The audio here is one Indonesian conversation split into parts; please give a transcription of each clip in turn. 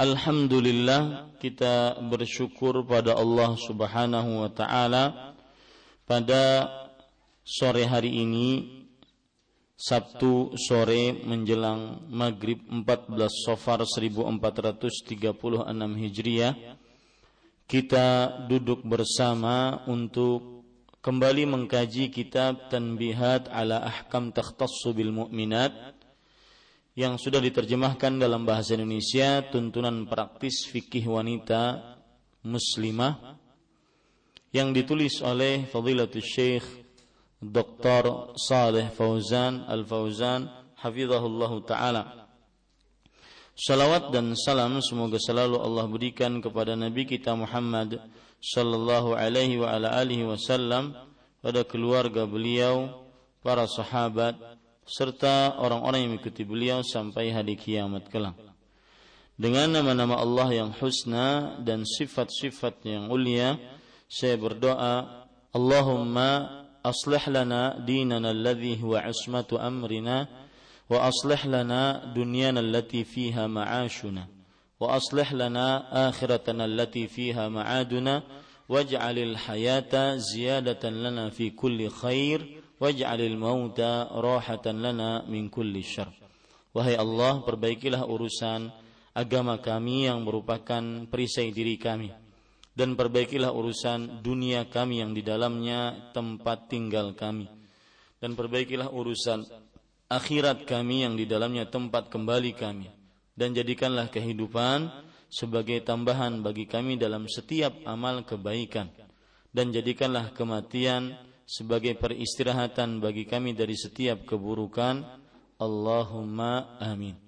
Alhamdulillah kita bersyukur pada Allah Subhanahu wa taala. Pada sore hari ini Sabtu sore menjelang maghrib 14 Sofar 1436 Hijriah kita duduk bersama untuk kembali mengkaji kitab Tanbihat ala Ahkam Takhtassu bil Mu'minat yang sudah diterjemahkan dalam bahasa Indonesia tuntunan praktis fikih wanita muslimah yang ditulis oleh Fadilatul Syekh Dr. Saleh Fauzan Al-Fauzan hafizahullah taala. Salawat dan salam semoga selalu Allah berikan kepada Nabi kita Muhammad sallallahu alaihi wa ala alihi wasallam pada keluarga beliau, para sahabat, serta orang-orang yang mengikuti beliau sampai hari kiamat kelak. Dengan nama-nama Allah yang husna dan sifat-sifat yang mulia, saya berdoa, Allahumma aslih lana dinana alladhi huwa ismatu amrina wa aslih lana dunyana allati fiha ma'ashuna wa aslih lana akhiratana allati fiha ma'aduna waj'alil hayata ziyadatan lana fi kulli khair waj'alil mauta rahatan lana min kulli syarr. Wahai Allah, perbaikilah urusan agama kami yang merupakan perisai diri kami. Dan perbaikilah urusan dunia kami yang di dalamnya tempat tinggal kami. Dan perbaikilah urusan akhirat kami yang di dalamnya tempat kembali kami. Dan jadikanlah kehidupan sebagai tambahan bagi kami dalam setiap amal kebaikan. Dan jadikanlah kematian sebagai peristirahatan bagi kami dari setiap keburukan. Allahumma amin.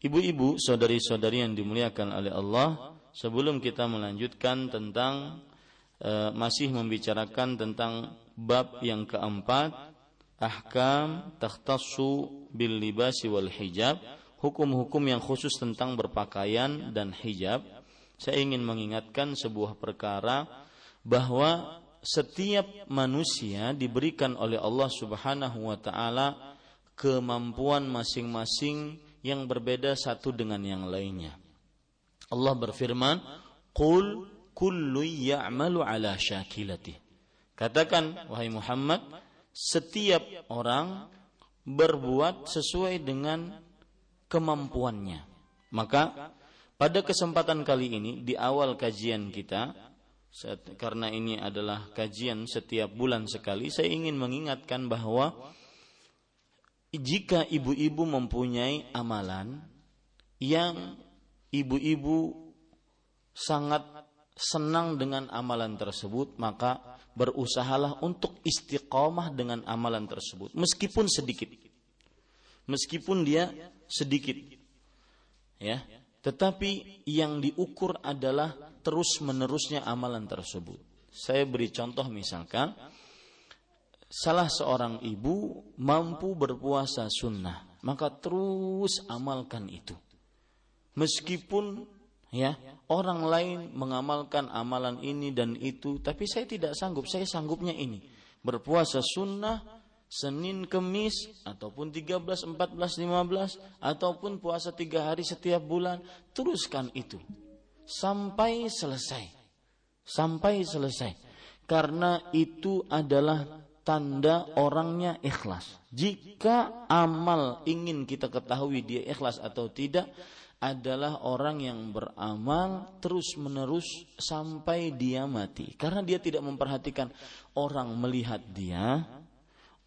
Ibu-ibu, saudari-saudari yang dimuliakan oleh Allah, sebelum kita melanjutkan tentang e, masih membicarakan tentang bab yang keempat, ahkam takhtassu bil libasi wal hijab, hukum-hukum yang khusus tentang berpakaian dan hijab. Saya ingin mengingatkan sebuah perkara bahwa setiap manusia diberikan oleh Allah Subhanahu wa taala kemampuan masing-masing yang berbeda satu dengan yang lainnya. Allah berfirman, "Qul kullu ya'malu ala syakilati." Katakan wahai Muhammad, setiap orang berbuat sesuai dengan kemampuannya. Maka pada kesempatan kali ini di awal kajian kita karena ini adalah kajian setiap bulan sekali, saya ingin mengingatkan bahwa jika ibu-ibu mempunyai amalan yang ibu-ibu sangat senang dengan amalan tersebut, maka berusahalah untuk istiqomah dengan amalan tersebut, meskipun sedikit. Meskipun dia sedikit. Ya, tetapi yang diukur adalah terus menerusnya amalan tersebut. Saya beri contoh misalkan salah seorang ibu mampu berpuasa sunnah, maka terus amalkan itu. Meskipun ya orang lain mengamalkan amalan ini dan itu tapi saya tidak sanggup saya sanggupnya ini berpuasa sunnah Senin Kemis ataupun 13, 14, 15 ataupun puasa tiga hari setiap bulan teruskan itu sampai selesai sampai selesai karena itu adalah tanda orangnya ikhlas jika amal ingin kita ketahui dia ikhlas atau tidak adalah orang yang beramal terus-menerus sampai dia mati. Karena dia tidak memperhatikan orang melihat dia,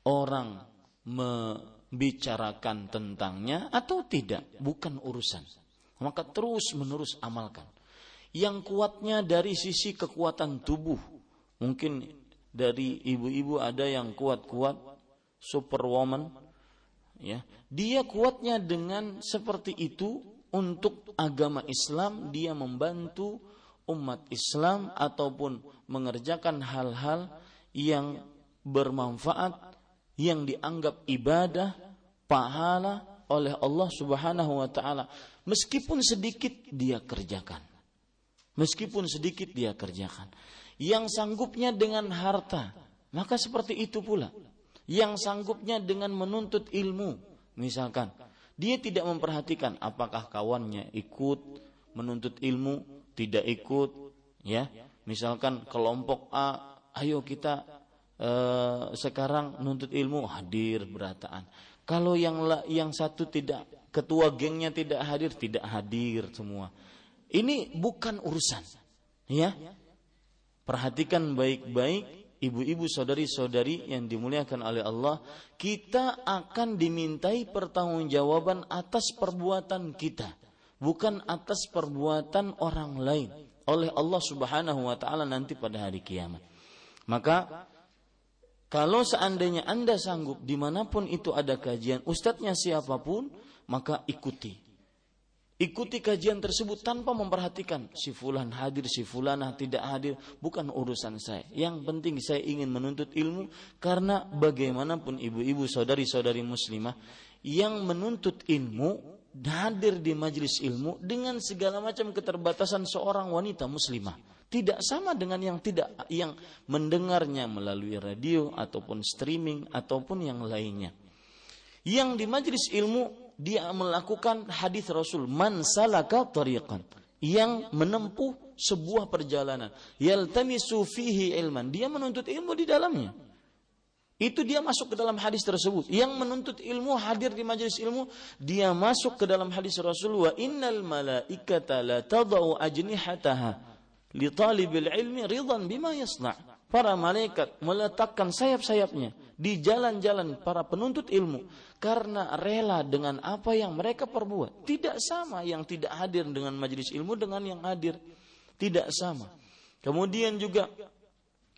orang membicarakan tentangnya atau tidak, bukan urusan. Maka terus-menerus amalkan. Yang kuatnya dari sisi kekuatan tubuh. Mungkin dari ibu-ibu ada yang kuat-kuat, superwoman, ya. Dia kuatnya dengan seperti itu untuk agama Islam dia membantu umat Islam ataupun mengerjakan hal-hal yang bermanfaat yang dianggap ibadah pahala oleh Allah Subhanahu wa taala meskipun sedikit dia kerjakan meskipun sedikit dia kerjakan yang sanggupnya dengan harta maka seperti itu pula yang sanggupnya dengan menuntut ilmu misalkan dia tidak memperhatikan apakah kawannya ikut menuntut ilmu, tidak ikut, ya. Misalkan kelompok A, ayo kita eh, sekarang menuntut ilmu hadir berataan. Kalau yang yang satu tidak ketua gengnya tidak hadir, tidak hadir semua. Ini bukan urusan, ya. Perhatikan baik-baik ibu-ibu saudari-saudari yang dimuliakan oleh Allah, kita akan dimintai pertanggungjawaban atas perbuatan kita, bukan atas perbuatan orang lain oleh Allah Subhanahu wa taala nanti pada hari kiamat. Maka kalau seandainya Anda sanggup di mana pun itu ada kajian, ustadznya siapa pun, maka ikuti. Ikuti kajian tersebut tanpa memperhatikan si fulan hadir, si fulanah tidak hadir, bukan urusan saya. Yang penting saya ingin menuntut ilmu karena bagaimanapun ibu-ibu saudari-saudari muslimah yang menuntut ilmu hadir di majelis ilmu dengan segala macam keterbatasan seorang wanita muslimah. Tidak sama dengan yang tidak yang mendengarnya melalui radio ataupun streaming ataupun yang lainnya. Yang di majelis ilmu dia melakukan hadis Rasul man salaka tariqan yang menempuh sebuah perjalanan. Yaltamisu fihi ilman dia menuntut ilmu di dalamnya. Itu dia masuk ke dalam hadis tersebut. Yang menuntut ilmu hadir di majelis ilmu dia masuk ke dalam hadis Rasul wa innal malaikata la tadau ajnihataha li talibil ilmi ridan bima yasna' para malaikat meletakkan sayap-sayapnya di jalan-jalan para penuntut ilmu karena rela dengan apa yang mereka perbuat. Tidak sama yang tidak hadir dengan majelis ilmu dengan yang hadir. Tidak sama. Kemudian juga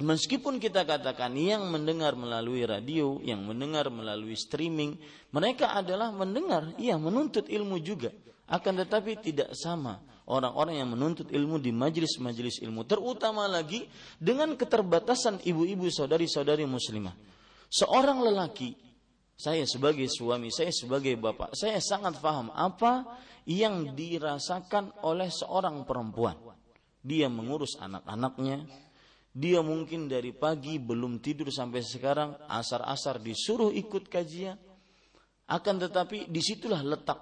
meskipun kita katakan yang mendengar melalui radio, yang mendengar melalui streaming, mereka adalah mendengar, iya menuntut ilmu juga. Akan tetapi tidak sama orang-orang yang menuntut ilmu di majelis-majelis ilmu, terutama lagi dengan keterbatasan ibu-ibu saudari-saudari muslimah Seorang lelaki, saya sebagai suami, saya sebagai bapak, saya sangat paham apa yang dirasakan oleh seorang perempuan. Dia mengurus anak-anaknya, dia mungkin dari pagi belum tidur sampai sekarang, asar-asar disuruh ikut kajian. Akan tetapi di situlah letak.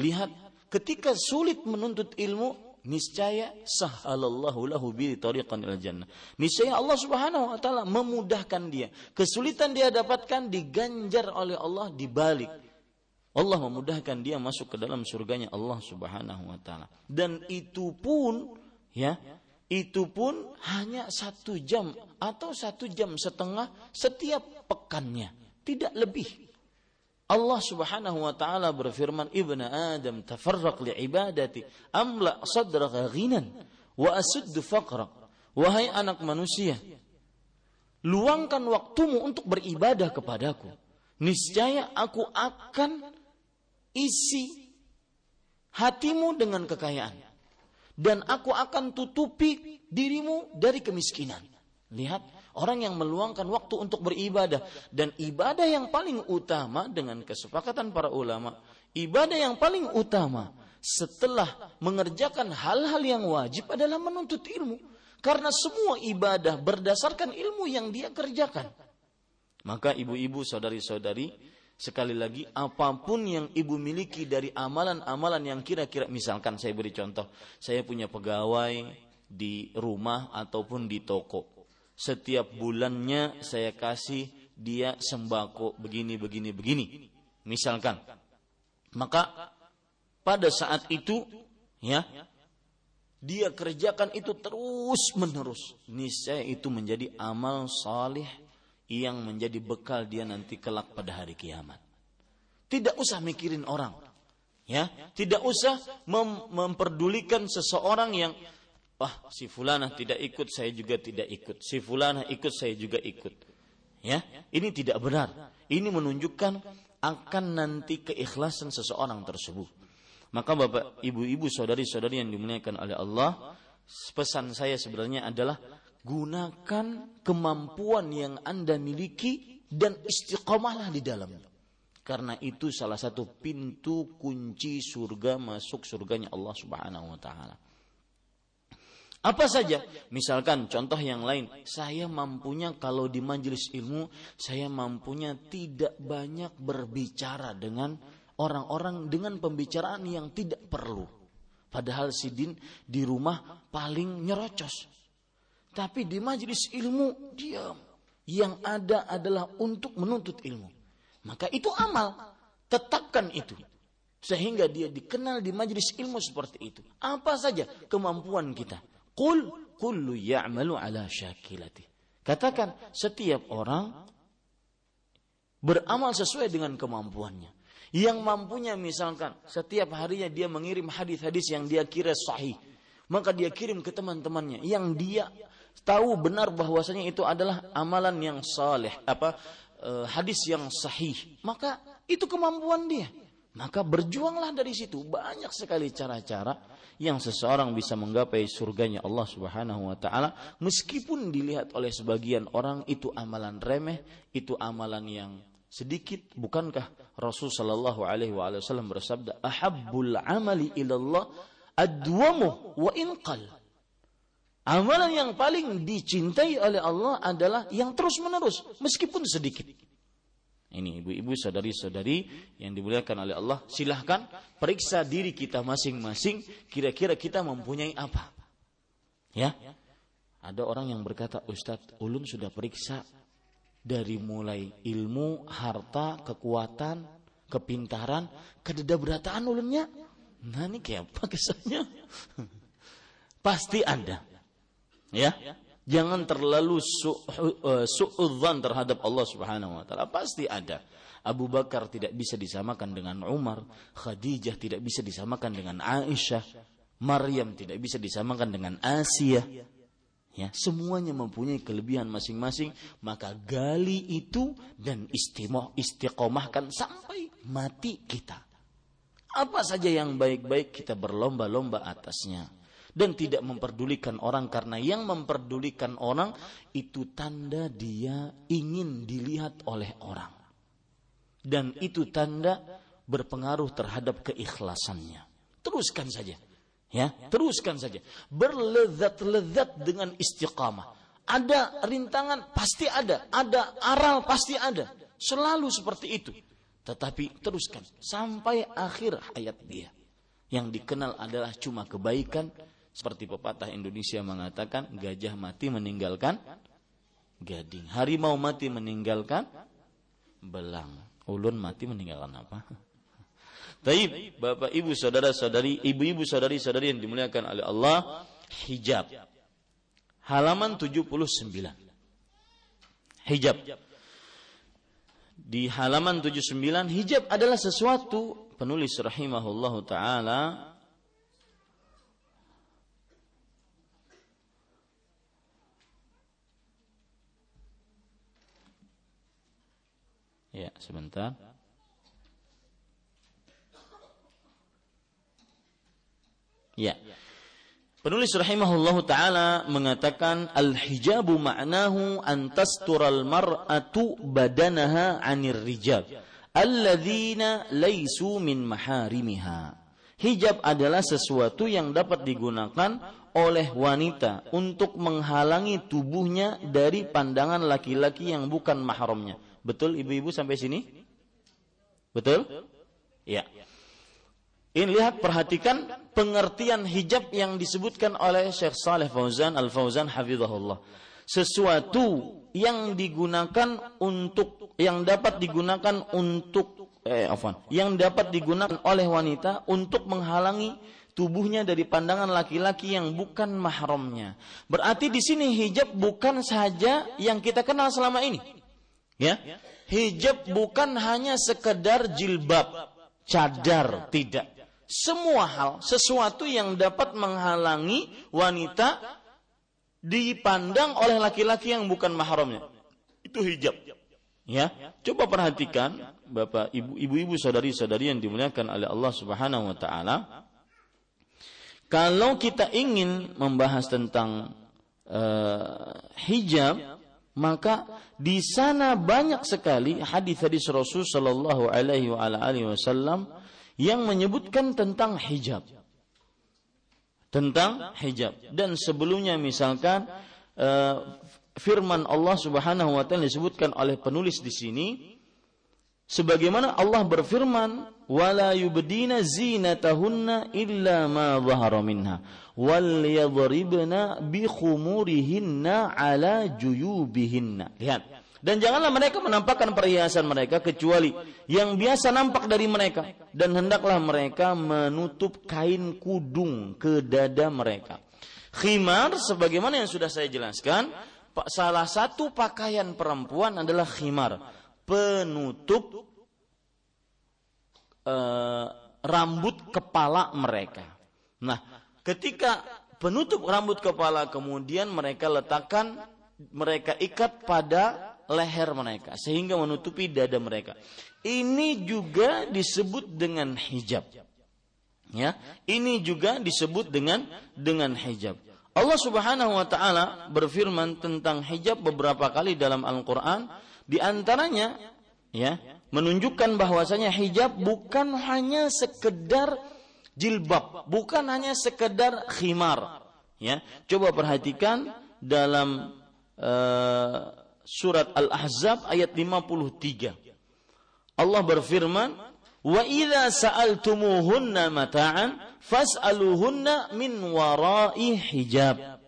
Lihat, ketika sulit menuntut ilmu, niscaya sahalallahu lahu bi tariqan jannah. Niscaya Allah Subhanahu wa taala memudahkan dia. Kesulitan dia dapatkan diganjar oleh Allah dibalik. Allah memudahkan dia masuk ke dalam surganya Allah Subhanahu wa taala. Dan itu pun ya, itu pun hanya satu jam atau satu jam setengah setiap pekannya, tidak lebih. Allah Subhanahu wa taala berfirman, "Ibnu Adam, tafarraq li ibadati, amla sadraka ghinan." wa asuddu faqrak. Wahai anak manusia, luangkan waktumu untuk beribadah kepadaku. Niscaya aku akan isi hatimu dengan kekayaan. Dan aku akan tutupi dirimu dari kemiskinan. Lihat, orang yang meluangkan waktu untuk beribadah. Dan ibadah yang paling utama dengan kesepakatan para ulama. Ibadah yang paling utama setelah mengerjakan hal-hal yang wajib adalah menuntut ilmu. Karena semua ibadah berdasarkan ilmu yang dia kerjakan. Maka ibu-ibu, saudari-saudari, sekali lagi apa pun yang ibu miliki dari amalan-amalan yang kira-kira misalkan saya beri contoh, saya punya pegawai di rumah ataupun di toko. Setiap bulannya saya kasih dia sembako begini begini begini. Misalkan. Maka pada saat itu ya dia kerjakan itu terus menerus niscaya itu menjadi amal salih yang menjadi bekal dia nanti kelak pada hari kiamat tidak usah mikirin orang ya tidak usah mem memperdulikan seseorang yang wah si fulana tidak ikut saya juga tidak ikut si fulana ikut saya juga ikut ya ini tidak benar ini menunjukkan akan nanti keikhlasan seseorang tersebut maka Bapak, Ibu-ibu, saudari-saudari yang dimuliakan oleh Allah, pesan saya sebenarnya adalah gunakan kemampuan yang Anda miliki dan istiqomahlah di dalamnya. Karena itu salah satu pintu kunci surga masuk surganya Allah Subhanahu wa taala. Apa saja? Misalkan contoh yang lain, saya mampunya kalau di majelis ilmu, saya mampunya tidak banyak berbicara dengan orang-orang dengan pembicaraan yang tidak perlu. Padahal Sidin di rumah paling nyerocos. Tapi di majelis ilmu diam. Yang ada adalah untuk menuntut ilmu. Maka itu amal. Tetapkan itu. Sehingga dia dikenal di majelis ilmu seperti itu. Apa saja kemampuan kita. Qul kullu ya'malu ala syakilati. Katakan setiap orang beramal sesuai dengan kemampuannya. Yang mampunya misalkan setiap harinya dia mengirim hadis-hadis yang dia kira sahih. Maka dia kirim ke teman-temannya. Yang dia tahu benar bahwasanya itu adalah amalan yang saleh apa e, hadis yang sahih. Maka itu kemampuan dia. Maka berjuanglah dari situ. Banyak sekali cara-cara yang seseorang bisa menggapai surganya Allah Subhanahu wa taala meskipun dilihat oleh sebagian orang itu amalan remeh itu amalan yang sedikit bukankah Rasul sallallahu alaihi wasallam bersabda ahabbul amali ilallah adwamu wa inqal amalan yang paling dicintai oleh Allah adalah yang terus menerus meskipun sedikit ini ibu-ibu saudari-saudari yang dimuliakan oleh Allah silahkan periksa diri kita masing-masing kira-kira kita mempunyai apa ya ada orang yang berkata Ustadz ulun sudah periksa dari mulai ilmu, harta, kekuatan, kepintaran, kededabrataan ulunnya. Nah ini kayak apa kesannya? Pasti ada. Ya, jangan terlalu eh, suudzan terhadap Allah Subhanahu wa taala. Pasti ada. Abu Bakar tidak bisa disamakan dengan Umar, Khadijah tidak bisa disamakan dengan Aisyah, Maryam tidak bisa disamakan dengan Asia, ya semuanya mempunyai kelebihan masing-masing. Maka gali itu dan istimewa istiqomahkan sampai mati kita. Apa saja yang baik-baik kita berlomba-lomba atasnya dan tidak memperdulikan orang karena yang memperdulikan orang itu tanda dia ingin dilihat oleh orang dan itu tanda berpengaruh terhadap keikhlasannya teruskan saja Ya, teruskan saja. Berlezat-lezat dengan istiqamah. Ada rintangan pasti ada, ada aral pasti ada. Selalu seperti itu. Tetapi teruskan sampai akhir hayat dia. Yang dikenal adalah cuma kebaikan seperti pepatah Indonesia mengatakan gajah mati meninggalkan gading. Harimau mati meninggalkan belang. Ulun mati meninggalkan apa? Taib, Bapak Ibu saudara-saudari, ibu-ibu saudari-saudari yang dimuliakan oleh Allah, hijab. Halaman 79. Hijab. Di halaman 79 hijab adalah sesuatu penulis rahimahullah taala Ya, sebentar. Ya. Penulis rahimahullah taala mengatakan al-hijabu ma'nahu an tastural mar'atu badanaha 'anir rijal alladzina laisu min maharimiha. Hijab adalah sesuatu yang dapat digunakan oleh wanita untuk menghalangi tubuhnya dari pandangan laki-laki yang bukan mahramnya. Betul ibu-ibu sampai sini? Betul? Ya. Ini lihat perhatikan pengertian hijab yang disebutkan oleh Syekh Saleh Fauzan Al Fauzan hafizahullah. Sesuatu yang digunakan untuk yang dapat digunakan untuk eh afwan, yang dapat digunakan oleh wanita untuk menghalangi tubuhnya dari pandangan laki-laki yang bukan mahramnya. Berarti di sini hijab bukan saja yang kita kenal selama ini. Ya. Hijab bukan hanya sekedar jilbab, cadar, tidak semua hal, sesuatu yang dapat menghalangi wanita dipandang oleh laki-laki yang bukan mahramnya. Itu hijab. Ya, coba perhatikan Bapak, Ibu, ibu-ibu, saudari-saudari yang dimuliakan oleh Allah Subhanahu wa taala. Kalau kita ingin membahas tentang uh, hijab, maka di sana banyak sekali hadis-hadis Rasul sallallahu alaihi wasallam yang menyebutkan tentang hijab. Tentang hijab. Dan sebelumnya misalkan uh, firman Allah Subhanahu wa taala disebutkan oleh penulis di sini sebagaimana Allah berfirman wala yubdina zinatahunna illa ma dhahara minha wal yadribna bi khumurihinna ala juyubihinna lihat dan janganlah mereka menampakkan perhiasan mereka kecuali yang biasa nampak dari mereka. Dan hendaklah mereka menutup kain kudung ke dada mereka. Khimar sebagaimana yang sudah saya jelaskan, salah satu pakaian perempuan adalah khimar, penutup uh, rambut kepala mereka. Nah, ketika penutup rambut kepala kemudian mereka letakkan mereka ikat pada leher mereka sehingga menutupi dada mereka. Ini juga disebut dengan hijab. Ya, ini juga disebut dengan dengan hijab. Allah Subhanahu wa taala berfirman tentang hijab beberapa kali dalam Al-Qur'an, di antaranya ya, menunjukkan bahwasanya hijab bukan hanya sekedar jilbab, bukan hanya sekedar khimar. Ya, coba perhatikan dalam uh, surat Al-Ahzab ayat 53. Allah berfirman, "Wa idza sa'altumuhunna mata'an fas'aluhunna min wara'i hijab."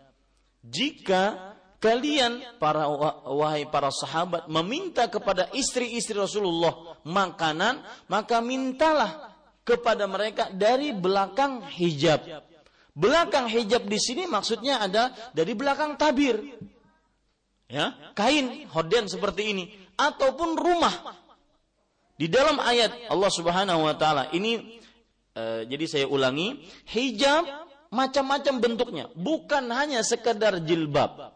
Jika kalian para wahai para sahabat meminta kepada istri-istri Rasulullah makanan, maka mintalah kepada mereka dari belakang hijab. Belakang hijab di sini maksudnya ada dari belakang tabir. Ya kain horden seperti ini. Ataupun rumah. Di dalam ayat Allah Subhanahu wa taala ini uh, jadi saya ulangi hijab macam-macam bentuknya. Bukan hanya sekedar jilbab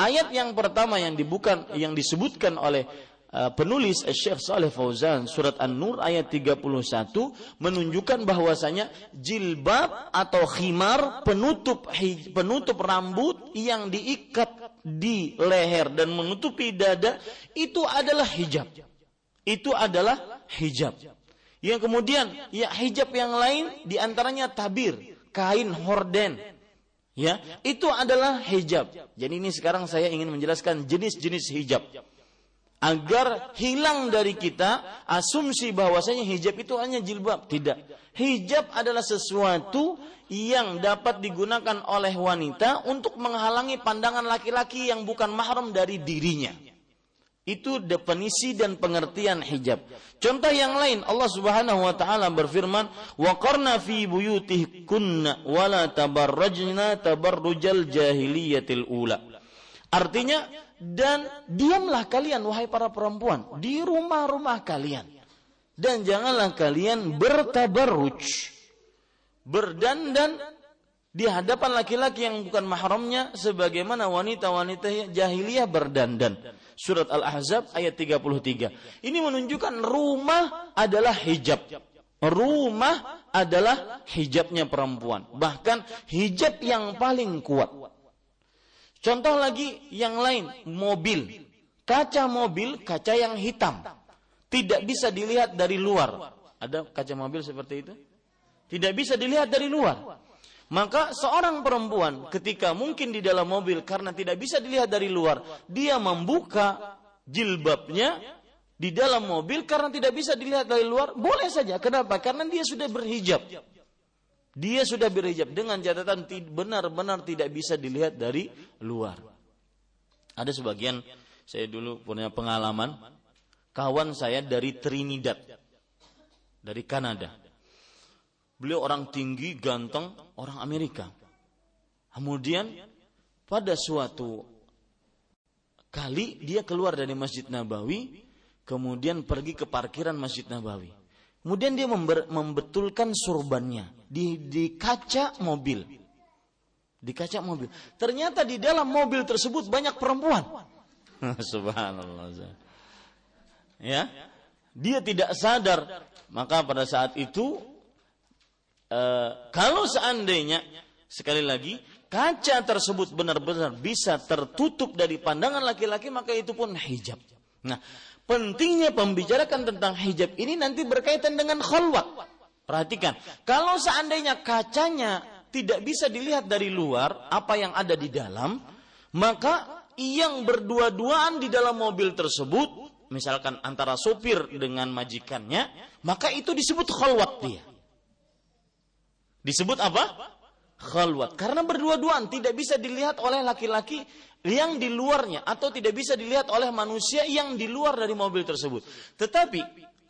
ayat yang pertama yang dibukan yang disebutkan oleh uh, penulis Syekh Saleh Fauzan surat An-Nur ayat 31 menunjukkan bahwasanya jilbab atau khimar penutup penutup rambut yang diikat di leher dan menutupi dada itu adalah hijab. Itu adalah hijab. Yang kemudian ya hijab yang lain di antaranya tabir, kain horden. Ya, itu adalah hijab. Jadi ini sekarang saya ingin menjelaskan jenis-jenis hijab agar hilang dari kita asumsi bahwasanya hijab itu hanya jilbab. Tidak. Hijab adalah sesuatu yang dapat digunakan oleh wanita untuk menghalangi pandangan laki-laki yang bukan mahram dari dirinya. Itu definisi dan pengertian hijab. Contoh yang lain Allah Subhanahu wa taala berfirman, "Wa qarna fi buyutikunna wa la tabarrajna tabarrujal jahiliyatil ula." Artinya dan diamlah kalian wahai para perempuan di rumah-rumah kalian dan janganlah kalian bertabarruj berdandan di hadapan laki-laki yang bukan mahramnya sebagaimana wanita-wanita jahiliyah berdandan. Surat Al-Ahzab ayat 33. Ini menunjukkan rumah adalah hijab. Rumah adalah hijabnya perempuan. Bahkan hijab yang paling kuat. Contoh lagi yang lain, mobil. Kaca mobil, kaca yang hitam. Tidak bisa dilihat dari luar. Ada kaca mobil seperti itu? Tidak bisa dilihat dari luar. Maka seorang perempuan ketika mungkin di dalam mobil karena tidak bisa dilihat dari luar, dia membuka jilbabnya di dalam mobil karena tidak bisa dilihat dari luar, boleh saja. Kenapa? Karena dia sudah berhijab. Dia sudah berhijab dengan catatan benar-benar tidak bisa dilihat dari luar. Ada sebagian saya dulu punya pengalaman kawan saya dari Trinidad dari Kanada. Beliau orang tinggi, ganteng, orang Amerika. Kemudian pada suatu kali dia keluar dari Masjid Nabawi, kemudian pergi ke parkiran Masjid Nabawi. Kemudian dia membetulkan surbannya di, di kaca mobil. Di kaca mobil. Ternyata di dalam mobil tersebut banyak perempuan. Subhanallah. Ya. Dia tidak sadar. Maka pada saat itu e, kalau seandainya sekali lagi kaca tersebut benar-benar bisa tertutup dari pandangan laki-laki maka itu pun hijab. Nah, pentingnya pembicarakan tentang hijab ini nanti berkaitan dengan khalwat. Perhatikan, kalau seandainya kacanya tidak bisa dilihat dari luar apa yang ada di dalam, maka yang berdua-duaan di dalam mobil tersebut, misalkan antara sopir dengan majikannya, maka itu disebut khalwat dia. Disebut apa? Khalwat. Karena berdua-duaan tidak bisa dilihat oleh laki-laki yang di luarnya atau tidak bisa dilihat oleh manusia yang di luar dari mobil tersebut. Tetapi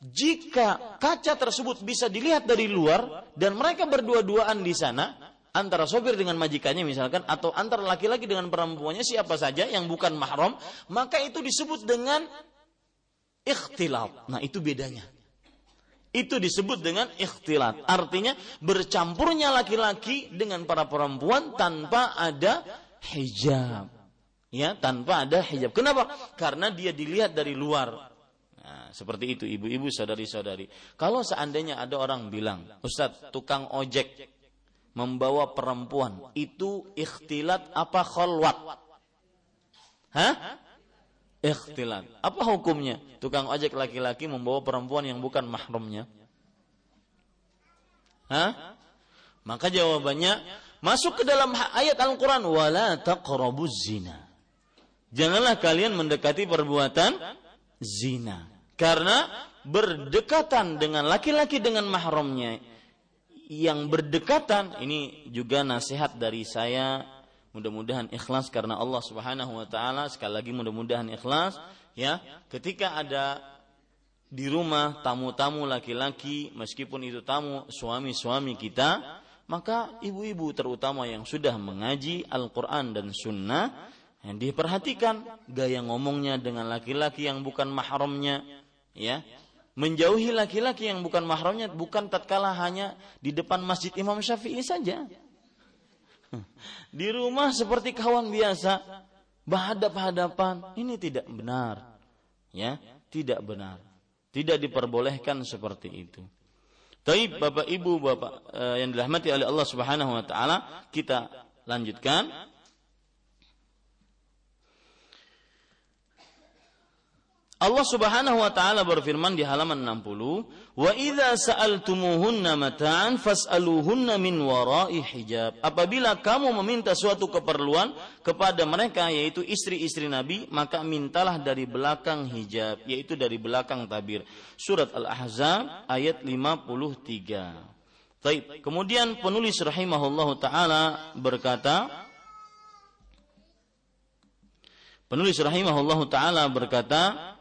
jika kaca tersebut bisa dilihat dari luar dan mereka berdua-duaan di sana antara sopir dengan majikannya misalkan atau antara laki-laki dengan perempuannya siapa saja yang bukan mahram maka itu disebut dengan ikhtilat. Nah, itu bedanya. Itu disebut dengan ikhtilat. Artinya bercampurnya laki-laki dengan para perempuan tanpa ada hijab. Ya, tanpa ada hijab. Kenapa? Karena dia dilihat dari luar seperti itu ibu-ibu saudari-saudari. Kalau seandainya ada orang bilang, Ustadz tukang ojek membawa perempuan itu ikhtilat apa kholwat? Hah? Ikhtilat. Apa hukumnya? Tukang ojek laki-laki membawa perempuan yang bukan mahramnya? Hah? Maka jawabannya masuk ke dalam ayat Al-Qur'an wala taqrabuz zina. Janganlah kalian mendekati perbuatan zina. Karena berdekatan dengan laki-laki dengan mahramnya yang berdekatan ini juga nasihat dari saya mudah-mudahan ikhlas karena Allah Subhanahu wa taala. Sekali lagi mudah-mudahan ikhlas ya. Ketika ada di rumah tamu-tamu laki-laki meskipun itu tamu suami-suami kita maka ibu-ibu terutama yang sudah mengaji Al-Qur'an dan sunnah yang diperhatikan gaya ngomongnya dengan laki-laki yang bukan mahramnya ya. Menjauhi laki-laki yang bukan mahramnya bukan tatkala hanya di depan masjid Imam Syafi'i saja. Di rumah seperti kawan biasa, berhadap-hadapan, ini tidak benar. Ya, tidak benar. Tidak diperbolehkan seperti itu. Tapi Bapak Ibu Bapak eh, yang dirahmati oleh Allah Subhanahu wa taala, kita lanjutkan Allah Subhanahu wa taala berfirman di halaman 60, "Wa idza sa'altumuhunna mata'an fas'aluhunna min wara'i hijab." Apabila kamu meminta suatu keperluan kepada mereka yaitu istri-istri Nabi, maka mintalah dari belakang hijab, yaitu dari belakang tabir. Surat Al-Ahzab ayat 53. Baik, kemudian penulis rahimahullahu taala berkata, Penulis rahimahullahu taala berkata,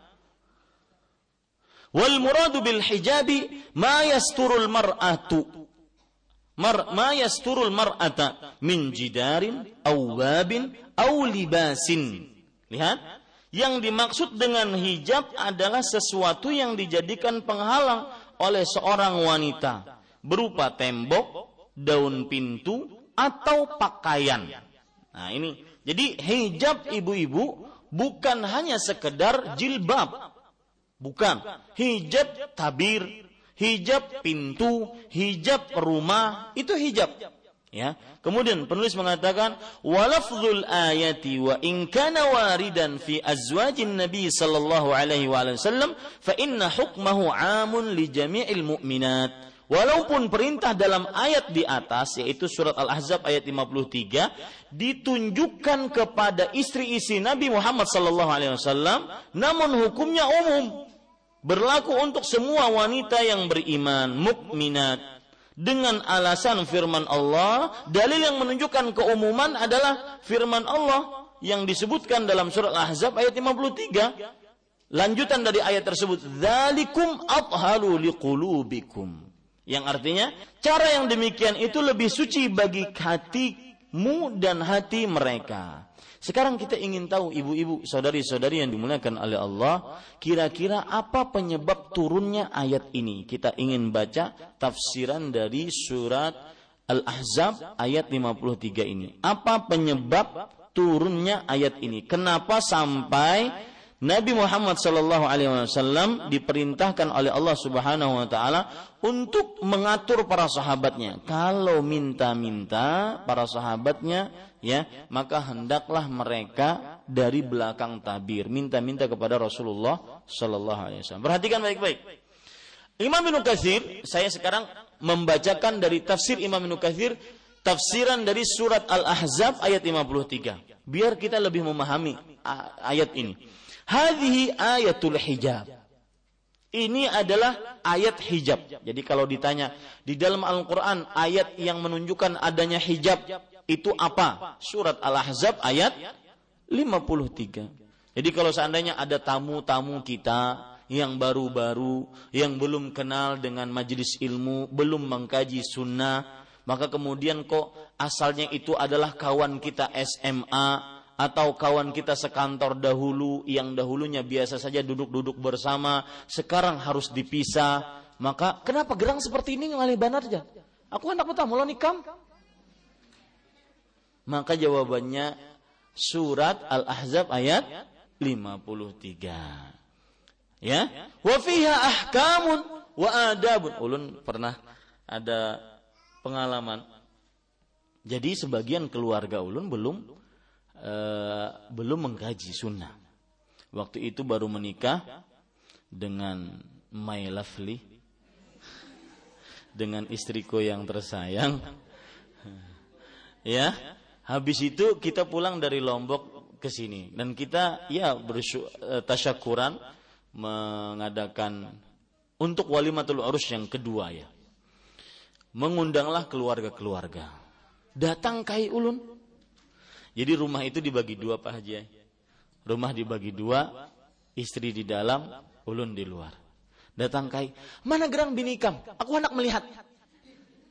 Wal muradu bil hijabi ma yasturul mar'atu mar ma yasturul mar'ata min jidarin aw babin aw libasin. Lihat, yang dimaksud dengan hijab adalah sesuatu yang dijadikan penghalang oleh seorang wanita berupa tembok, daun pintu, atau pakaian. Nah, ini jadi hijab ibu-ibu bukan hanya sekedar jilbab. Bukan. Hijab tabir, hijab pintu, hijab rumah, itu hijab. Ya. Kemudian penulis mengatakan walafzul ayati wa in kana waridan fi azwajin nabi sallallahu alaihi wasallam fa inna hukmahu amun li jami'il mu'minat. Walaupun perintah dalam ayat di atas yaitu surat Al-Ahzab ayat 53 ditunjukkan kepada istri-istri Nabi Muhammad sallallahu alaihi wasallam namun hukumnya umum berlaku untuk semua wanita yang beriman mukminat dengan alasan firman Allah, dalil yang menunjukkan keumuman adalah firman Allah yang disebutkan dalam surat Al-Ahzab ayat 53. Lanjutan dari ayat tersebut, "Dzalikum atharu liqulubikum." Yang artinya, cara yang demikian itu lebih suci bagi hatimu dan hati mereka. Sekarang kita ingin tahu ibu-ibu, saudari-saudari yang dimuliakan oleh Allah, kira-kira apa penyebab turunnya ayat ini? Kita ingin baca tafsiran dari surat Al-Ahzab ayat 53 ini. Apa penyebab turunnya ayat ini? Kenapa sampai Nabi Muhammad Shallallahu Alaihi Wasallam diperintahkan oleh Allah Subhanahu Wa Taala untuk mengatur para sahabatnya. Kalau minta-minta para sahabatnya, ya maka hendaklah mereka dari belakang tabir minta-minta kepada Rasulullah Shallallahu Alaihi Wasallam. Perhatikan baik-baik. Imam Ibnu Katsir, saya sekarang membacakan dari tafsir Imam Ibnu Katsir tafsiran dari surat Al-Ahzab ayat 53. Biar kita lebih memahami ayat ini. Hadhihi ayatul hijab. Ini adalah ayat hijab. Jadi kalau ditanya di dalam Al-Quran ayat yang menunjukkan adanya hijab itu apa? Surat Al-Ahzab ayat 53. Jadi kalau seandainya ada tamu-tamu kita yang baru-baru, yang belum kenal dengan majelis ilmu, belum mengkaji sunnah, maka kemudian kok asalnya itu adalah kawan kita SMA, atau kawan kita sekantor dahulu yang dahulunya biasa saja duduk-duduk bersama sekarang harus dipisah. Maka kenapa gerang seperti ini ngalih banarja aku hendak bertamu lo nikam. Maka jawabannya surat Al-Ahzab ayat 53 ya? Wa fiha ahkamun wa adabun. Ulun pernah ada pengalaman. Jadi sebagian keluarga ulun belum Eh, belum mengkaji sunnah. Waktu itu baru menikah dengan my lovely, dengan istriku yang tersayang. ya, habis itu kita pulang dari Lombok ke sini dan kita ya bersyukur tasyakuran mengadakan untuk walimatul urus yang kedua ya. Mengundanglah keluarga-keluarga. Datang kai ulun jadi rumah itu dibagi dua Pak Haji. Rumah dibagi dua, istri di dalam, ulun di luar. Datang kai, mana gerang binikam? Aku hendak melihat.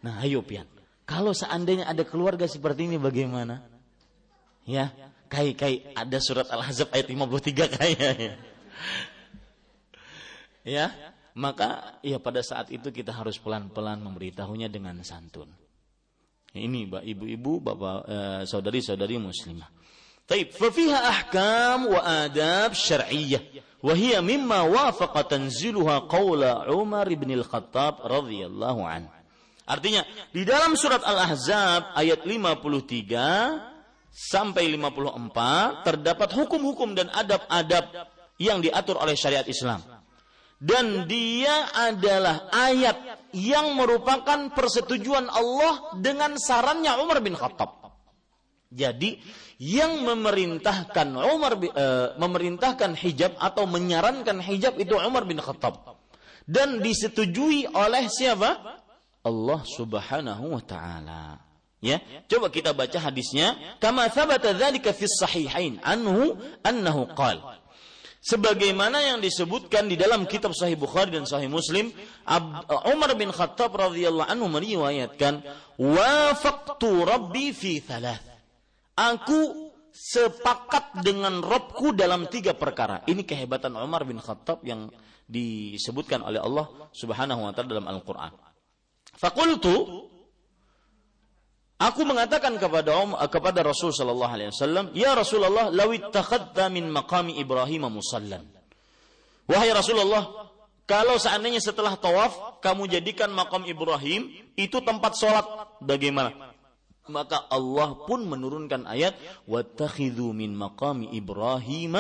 Nah ayo pian, kalau seandainya ada keluarga seperti ini bagaimana? Ya, kai kai ada surat Al-Ahzab ayat 53 kayaknya. Ya, maka ya pada saat itu kita harus pelan-pelan memberitahunya dengan santun. Ini ibu-ibu, bapak eh, saudari-saudari muslimah. Taib, fafiha ahkam wa adab syar'iyyah wa hiya mimma wafaqa tanziluha qawla Umar bin Al-Khattab radhiyallahu an. Artinya, di dalam surat Al-Ahzab ayat 53 sampai 54 terdapat hukum-hukum dan adab-adab yang diatur oleh syariat Islam dan dia adalah ayat yang merupakan persetujuan Allah dengan sarannya Umar bin Khattab. Jadi yang memerintahkan Umar e, memerintahkan hijab atau menyarankan hijab itu Umar bin Khattab dan disetujui oleh siapa? Allah Subhanahu wa taala. Ya, coba kita baca hadisnya. Kama thabata dzalika fi sahihain anhu annahu qala sebagaimana yang disebutkan di dalam kitab Sahih Bukhari dan Sahih Muslim Umar bin Khattab radhiyallahu anhu meriwayatkan wafaqtu rabbi fi thalath. Aku sepakat dengan Robku dalam tiga perkara. Ini kehebatan Umar bin Khattab yang disebutkan oleh Allah Subhanahu wa taala dalam Al-Qur'an. Fakultu Aku mengatakan kepada um, kepada Rasul sallallahu alaihi wasallam, "Ya Rasulullah, law ittakhadta min maqami Ibrahim musallan." Wahai Rasulullah, kalau seandainya setelah tawaf kamu jadikan makam Ibrahim itu tempat sholat, bagaimana? Maka Allah pun menurunkan ayat, "Wattakhidhu min maqami Ibrahim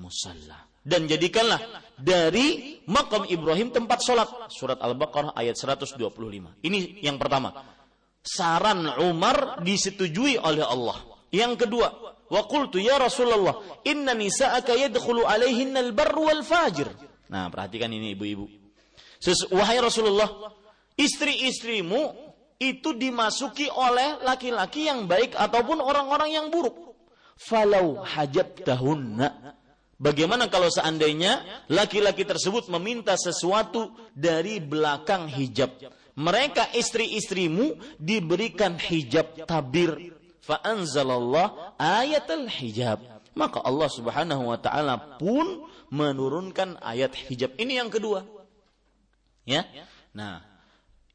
musalla." Dan jadikanlah dari makam Ibrahim tempat sholat. Surat Al-Baqarah ayat 125. Ini yang pertama saran Umar disetujui oleh Allah. Yang kedua, wa qultu ya Rasulullah, inna nisa'aka yadkhulu alaihin al-barr wal fajir. Nah, perhatikan ini ibu-ibu. Wahai Rasulullah, istri-istrimu itu dimasuki oleh laki-laki yang baik ataupun orang-orang yang buruk. Falau hajab tahunna. Bagaimana kalau seandainya laki-laki tersebut meminta sesuatu dari belakang hijab? Mereka istri-istrimu diberikan hijab tabir. Fa anzalallah ayatul hijab. Maka Allah Subhanahu wa taala pun menurunkan ayat hijab. Ini yang kedua. Ya? Nah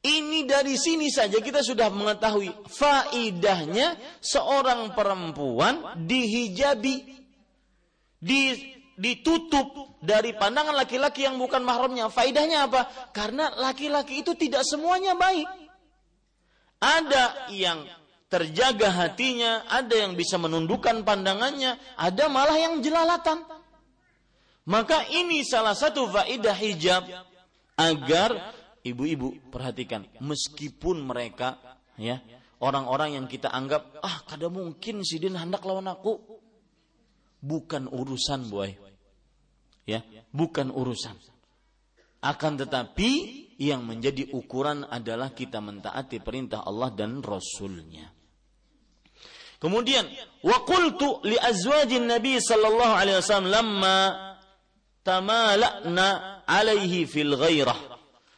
ini dari sini saja kita sudah mengetahui faidahnya seorang perempuan dihijabi di ditutup dari pandangan laki-laki yang bukan mahramnya. Faidahnya apa? Karena laki-laki itu tidak semuanya baik. Ada yang terjaga hatinya, ada yang bisa menundukkan pandangannya, ada malah yang jelalatan. Maka ini salah satu faidah hijab agar ibu-ibu perhatikan meskipun mereka ya orang-orang yang kita anggap ah kada mungkin si Din hendak lawan aku bukan urusan boy ya bukan urusan akan tetapi yang menjadi ukuran adalah kita mentaati perintah Allah dan Rasulnya. Kemudian, qultu li azwajin Nabi sallallahu alaihi wasallam lamma tamala'na alaihi fil ghairah.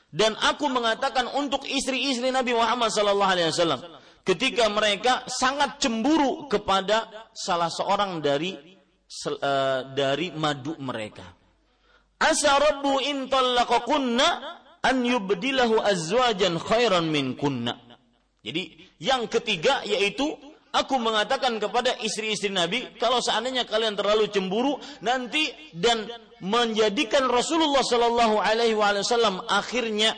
Dan aku mengatakan untuk istri-istri Nabi Muhammad sallallahu alaihi wasallam ketika mereka sangat cemburu kepada salah seorang dari uh, dari madu mereka. Asa rabbu in talaqakunna an yubdilahu azwajan khairan min kunna. Jadi yang ketiga yaitu aku mengatakan kepada istri-istri Nabi kalau seandainya kalian terlalu cemburu nanti dan menjadikan Rasulullah Shallallahu Alaihi Wasallam akhirnya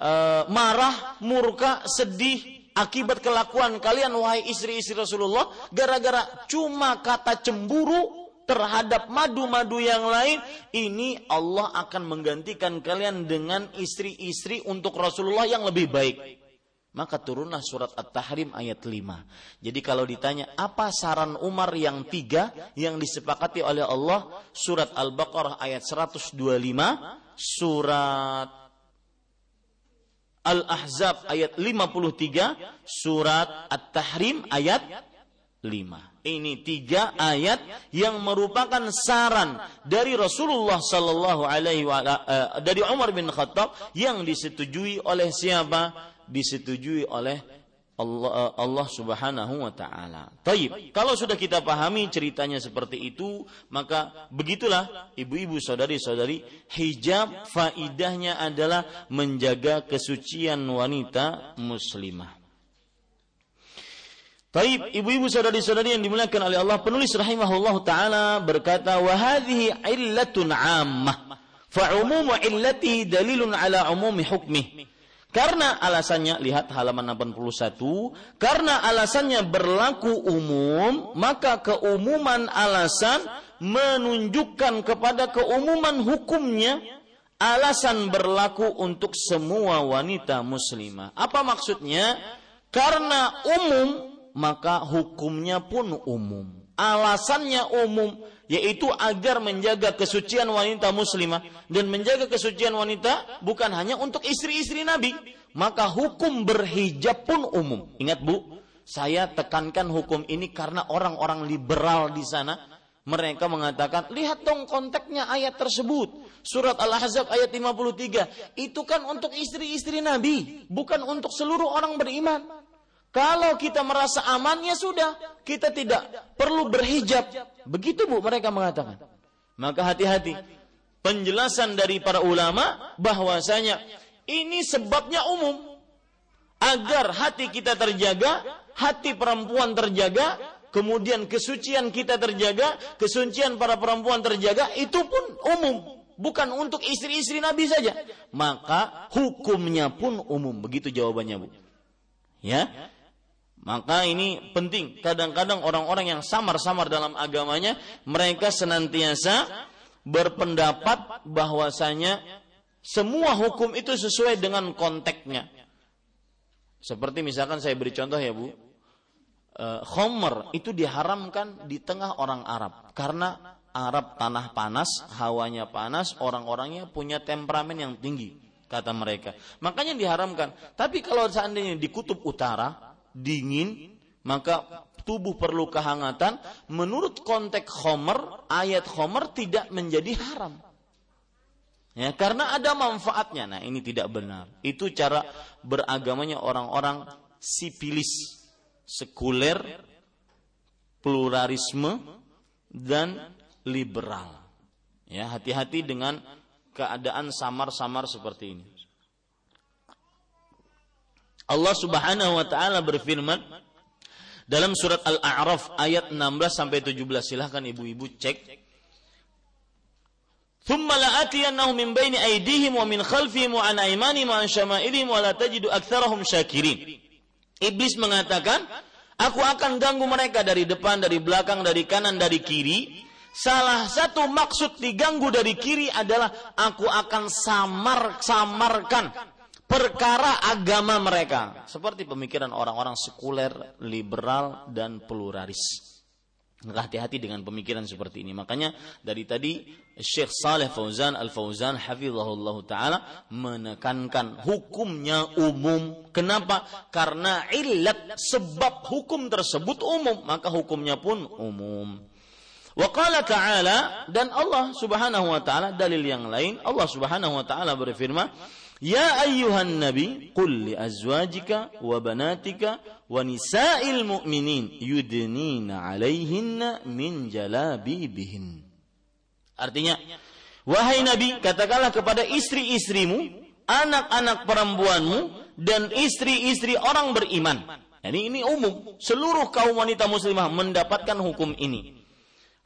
uh, marah, murka, sedih akibat kelakuan kalian wahai istri-istri Rasulullah gara-gara cuma kata cemburu terhadap madu-madu yang lain, ini Allah akan menggantikan kalian dengan istri-istri untuk Rasulullah yang lebih baik. Maka turunlah surat At-Tahrim ayat 5. Jadi kalau ditanya apa saran Umar yang tiga yang disepakati oleh Allah, surat Al-Baqarah ayat 125, surat Al-Ahzab ayat 53, surat At-Tahrim ayat 5. Ini tiga ayat yang merupakan saran dari Rasulullah Sallallahu Alaihi uh, dari Umar bin Khattab yang disetujui oleh siapa? Disetujui oleh Allah, uh, Allah Subhanahu wa taala. Taib. Kalau sudah kita pahami ceritanya seperti itu, maka begitulah ibu-ibu saudari-saudari, hijab faidahnya adalah menjaga kesucian wanita muslimah. Taib, ibu-ibu saudari-saudari yang dimuliakan oleh Allah, penulis rahimahullah taala berkata, "Wa hadhihi illatun 'ammah, fa 'umumu illati dalilun 'ala 'umumi hukmi." Karena alasannya lihat halaman 81, karena alasannya berlaku umum, maka keumuman alasan menunjukkan kepada keumuman hukumnya alasan berlaku untuk semua wanita muslimah. Apa maksudnya? Karena umum maka hukumnya pun umum. Alasannya umum, yaitu agar menjaga kesucian wanita muslimah dan menjaga kesucian wanita bukan hanya untuk istri-istri Nabi, maka hukum berhijab pun umum. Ingat Bu, saya tekankan hukum ini karena orang-orang liberal di sana mereka mengatakan, lihat dong konteksnya ayat tersebut. Surat Al-Ahzab ayat 53. Itu kan untuk istri-istri Nabi, bukan untuk seluruh orang beriman. Kalau kita merasa aman ya sudah, kita tidak perlu berhijab. Begitu Bu mereka mengatakan. Maka hati-hati. Penjelasan dari para ulama bahwasanya ini sebabnya umum agar hati kita terjaga hati perempuan terjaga, kemudian kesucian kita terjaga, kesucian para perempuan terjaga, itu pun umum. Bukan untuk istri-istri Nabi saja. Maka hukumnya pun umum. Begitu jawabannya Bu. Ya, maka ini penting. Kadang-kadang orang-orang yang samar-samar dalam agamanya, mereka senantiasa berpendapat bahwasanya semua hukum itu sesuai dengan konteksnya. Seperti misalkan saya beri contoh ya Bu, e, khomer itu diharamkan di tengah orang Arab karena Arab tanah panas, hawanya panas, orang-orangnya punya temperamen yang tinggi kata mereka. Makanya diharamkan. Tapi kalau seandainya di kutub utara dingin, maka tubuh perlu kehangatan. Menurut konteks Homer, ayat Homer tidak menjadi haram. Ya, karena ada manfaatnya. Nah, ini tidak benar. Itu cara beragamanya orang-orang sipilis, sekuler, pluralisme dan liberal. Ya, hati-hati dengan keadaan samar-samar seperti ini. Allah Subhanahu wa taala berfirman dalam surat Al-A'raf ayat 16 sampai 17 silahkan ibu-ibu cek ثم لآتينهم من بين أيديهم ومن خلفهم وعن أيمانهم وعن شمائلهم ولا تجد أكثرهم شاكرين Iblis mengatakan, aku akan ganggu mereka dari depan, dari belakang, dari kanan, dari kiri. Salah satu maksud diganggu dari kiri adalah aku akan samar samarkan perkara agama mereka seperti pemikiran orang-orang sekuler, liberal dan pluralis. Hati-hati dengan pemikiran seperti ini. Makanya dari tadi Syekh Saleh Fauzan Al-Fauzan hafizahullah taala menekankan hukumnya umum. Kenapa? Karena ilat sebab hukum tersebut umum, maka hukumnya pun umum. Wa ta'ala dan Allah Subhanahu wa taala dalil yang lain Allah Subhanahu wa taala berfirman Ya ayyuhan nabi qul li azwajika wa banatika wa nisa'il mu'minin yudnina 'alaihinna min jalabibihin. Artinya, wahai nabi, katakanlah kepada istri-istrimu, anak-anak perempuanmu dan istri-istri orang beriman. Jadi ini umum, seluruh kaum wanita muslimah mendapatkan hukum ini.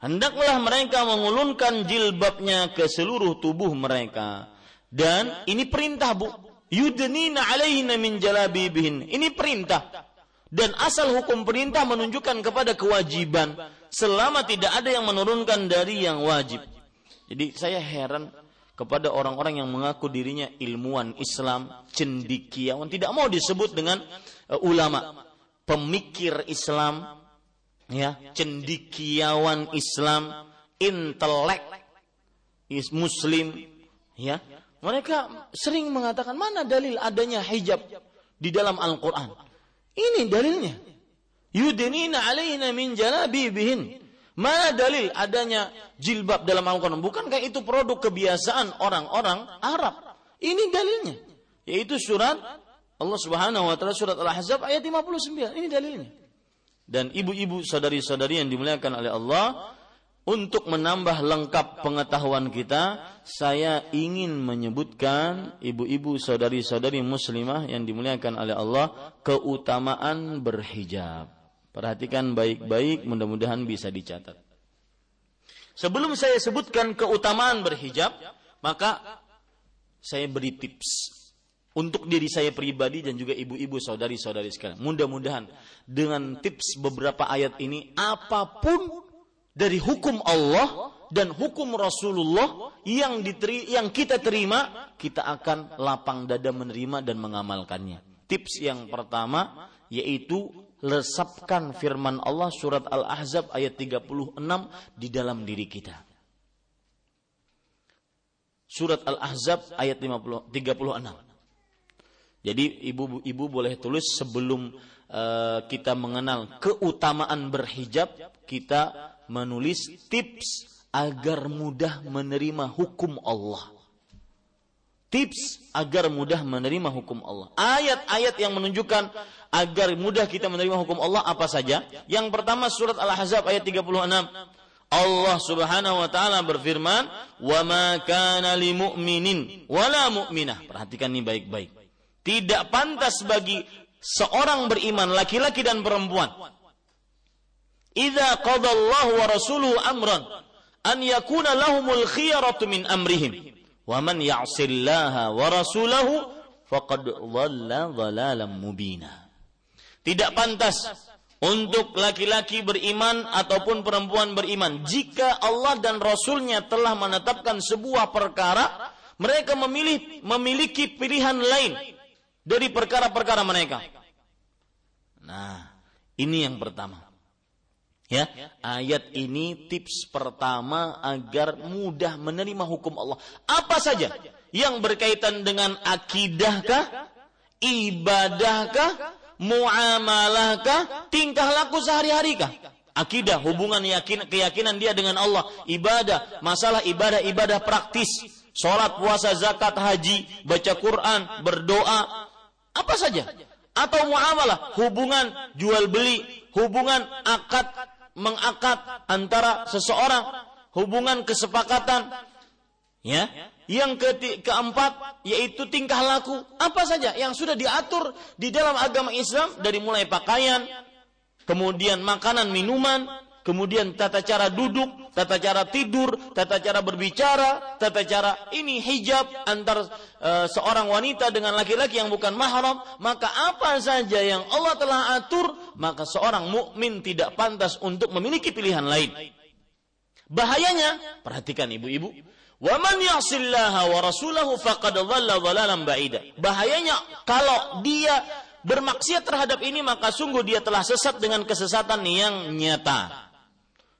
Hendaklah mereka mengulunkan jilbabnya ke seluruh tubuh mereka dan ini perintah bu. Yudnina alaihina min jalabibihin. Ini perintah. Dan asal hukum perintah menunjukkan kepada kewajiban. Selama tidak ada yang menurunkan dari yang wajib. Jadi saya heran kepada orang-orang yang mengaku dirinya ilmuwan Islam, cendikiawan. Tidak mau disebut dengan uh, ulama. Pemikir Islam, ya cendikiawan Islam, intelek Muslim, ya mereka sering mengatakan mana dalil adanya hijab di dalam Al-Quran. Ini dalilnya. Yudinina alaina min jalabibihin. Mana dalil adanya jilbab dalam Al-Quran? Bukankah itu produk kebiasaan orang-orang Arab? Ini dalilnya. Yaitu surat Allah Subhanahu wa taala surat Al-Ahzab ayat 59. Ini dalilnya. Dan ibu-ibu saudari-saudari yang dimuliakan oleh Allah, untuk menambah lengkap pengetahuan kita, saya ingin menyebutkan ibu-ibu saudari-saudari muslimah yang dimuliakan oleh Allah keutamaan berhijab. Perhatikan baik-baik, mudah-mudahan bisa dicatat. Sebelum saya sebutkan keutamaan berhijab, maka saya beri tips untuk diri saya pribadi dan juga ibu-ibu saudari-saudari sekalian. Mudah-mudahan dengan tips beberapa ayat ini apa pun dari hukum Allah dan hukum Rasulullah yang diteri, yang kita terima, kita akan lapang dada menerima dan mengamalkannya. Tips yang pertama yaitu lesapkan firman Allah surat Al-Ahzab ayat 36 di dalam diri kita. Surat Al-Ahzab ayat 50, 36. Jadi ibu-ibu boleh tulis sebelum uh, kita mengenal keutamaan berhijab, kita menulis tips agar mudah menerima hukum Allah. Tips agar mudah menerima hukum Allah. Ayat-ayat yang menunjukkan agar mudah kita menerima hukum Allah apa saja? Yang pertama surat Al-Ahzab ayat 36. Allah Subhanahu wa taala berfirman, "Wa ma kana li mu'minin wala mu'minah." Perhatikan ini baik-baik. Tidak pantas bagi seorang beriman laki-laki dan perempuan idza qadallahu wa rasuluhu amran an yakuna lahumul khiyaratu min amrihim. Wa man ya'sillaha wa rasulahu faqad dhalla dhalalan mubina. Tidak pantas untuk laki-laki beriman ataupun perempuan beriman. Jika Allah dan Rasulnya telah menetapkan sebuah perkara mereka memilih memiliki pilihan lain dari perkara-perkara mereka. Nah ini yang pertama Ya, ayat ini tips pertama agar mudah menerima hukum Allah. Apa saja yang berkaitan dengan akidahkah, ibadahkah, muamalahkah, tingkah laku sehari-harikah? Akidah, hubungan yakin, keyakinan dia dengan Allah, ibadah, masalah ibadah-ibadah praktis, sholat, puasa, zakat, haji, baca Quran, berdoa, apa saja. Atau muamalah, hubungan jual beli, hubungan akad mengakad antara seseorang, hubungan kesepakatan, ya. Yang ke keempat yaitu tingkah laku, apa saja yang sudah diatur di dalam agama Islam dari mulai pakaian, kemudian makanan, minuman, kemudian tata cara duduk, tata cara tidur, tata cara berbicara, tata cara ini hijab antar e, seorang wanita dengan laki-laki yang bukan mahram, maka apa saja yang Allah telah atur maka seorang mukmin tidak pantas untuk memiliki pilihan lain. Bahayanya, perhatikan ibu-ibu, wa man ya'sillaha wa rasulahu faqad dhalla dhalalan ba'ida. Bahayanya kalau dia bermaksiat terhadap ini maka sungguh dia telah sesat dengan kesesatan yang nyata.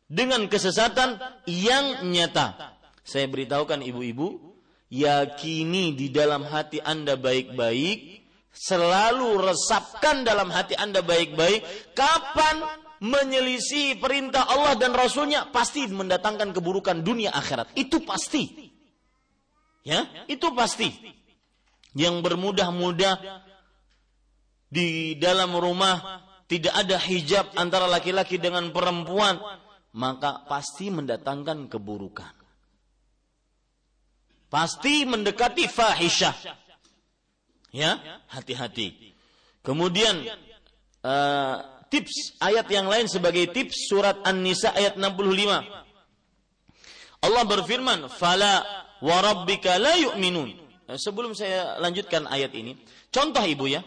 Dengan kesesatan yang nyata. Saya beritahukan ibu-ibu, yakini di dalam hati Anda baik-baik Selalu resapkan dalam hati Anda baik-baik. Kapan menyelisih perintah Allah dan Rasulnya pasti mendatangkan keburukan dunia akhirat. Itu pasti. Ya, itu pasti. Yang bermudah-mudah di dalam rumah tidak ada hijab antara laki-laki dengan perempuan, maka pasti mendatangkan keburukan. Pasti mendekati fahisyah. Ya, hati-hati. Kemudian uh, tips ayat yang lain sebagai tips surat An-Nisa ayat 65. Allah berfirman, "Fala wa rabbika la yu'minun." Eh, sebelum saya lanjutkan ayat ini, contoh Ibu ya.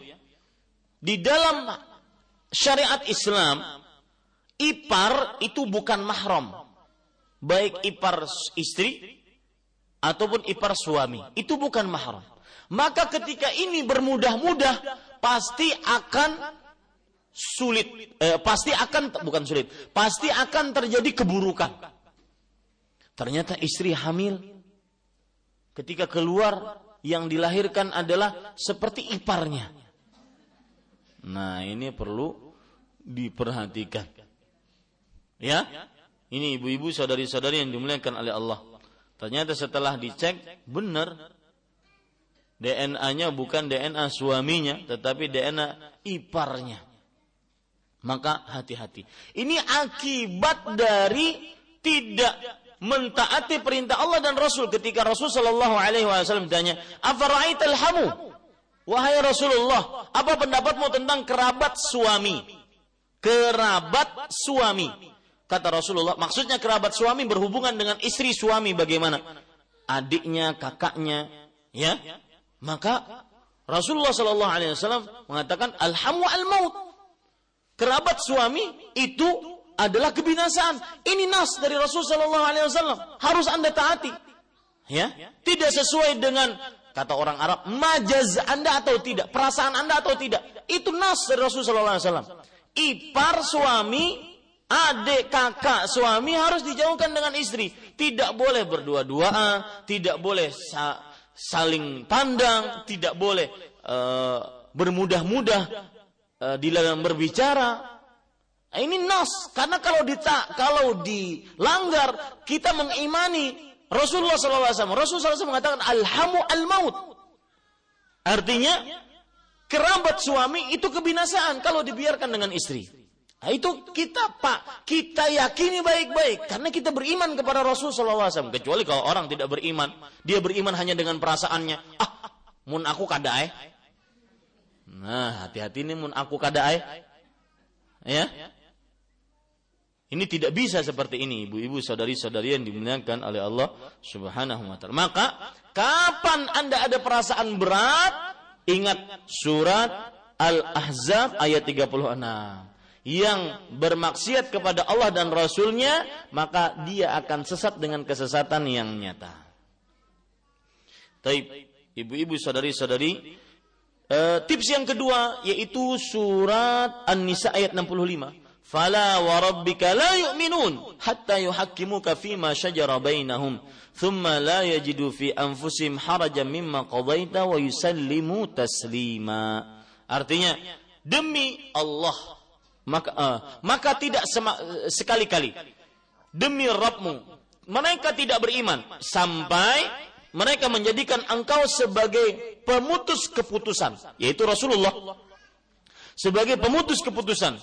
Di dalam syariat Islam, ipar itu bukan mahram. Baik ipar istri ataupun ipar suami, itu bukan mahram. Maka ketika ini bermudah-mudah pasti akan sulit eh, pasti akan bukan sulit pasti akan terjadi keburukan. Ternyata istri hamil. Ketika keluar yang dilahirkan adalah seperti iparnya. Nah ini perlu diperhatikan ya ini ibu-ibu saudari-saudari yang dimuliakan oleh Allah ternyata setelah dicek benar DNA-nya bukan DNA suaminya, tetapi DNA iparnya. Maka hati-hati. Ini akibat dari tidak mentaati perintah Allah dan Rasul ketika Rasul Shallallahu Alaihi Wasallam ditanya, "Afaraital hamu?" Wahai Rasulullah, apa pendapatmu tentang kerabat suami? Kerabat suami. Kata Rasulullah, maksudnya kerabat suami berhubungan dengan istri suami bagaimana? Adiknya, kakaknya, ya, maka Rasulullah Shallallahu Alaihi Wasallam mengatakan alhamu al maut. Kerabat suami itu adalah kebinasaan. Ini nas dari Rasul Shallallahu Alaihi Wasallam. Harus anda taati. Ya, tidak sesuai dengan kata orang Arab majaz anda atau tidak, perasaan anda atau tidak. Itu nas dari Rasul Shallallahu Alaihi Wasallam. Ipar suami, adik kakak suami harus dijauhkan dengan istri. Tidak boleh berdua-duaan, tidak boleh saling pandang, tidak boleh uh, bermudah-mudah uh, di dalam berbicara. Ini nas karena kalau dita, kalau dilanggar kita mengimani Rasulullah SAW. Rasulullah SAW mengatakan alhamu al maut. Artinya kerabat suami itu kebinasaan kalau dibiarkan dengan istri. Nah, itu kita Pak, kita yakini baik-baik karena kita beriman kepada Rasul SAW. Kecuali kalau orang tidak beriman, dia beriman hanya dengan perasaannya. Ah, mun aku kada eh. Nah, hati-hati ini mun aku kada ay. Ya. Ini tidak bisa seperti ini, ibu-ibu, saudari-saudari yang dimuliakan oleh Allah Subhanahu wa taala. Maka kapan Anda ada perasaan berat, ingat surat Al-Ahzab ayat 36 yang bermaksiat kepada Allah dan Rasulnya maka dia akan sesat dengan kesesatan yang nyata. Taib, ibu-ibu saudari-saudari, uh, tips yang kedua yaitu surat An-Nisa ayat 65. Fala wa rabbika la yu'minun hatta yuhakkimuka fima shajara bainahum thumma la yajidu fi anfusihim harajan mimma qadaita wa yusallimu taslima. Artinya demi Allah maka uh, maka tidak sekali-kali. Demi Rabbmu. Mereka tidak beriman. Sampai mereka menjadikan engkau sebagai pemutus keputusan. Yaitu Rasulullah. Sebagai pemutus keputusan.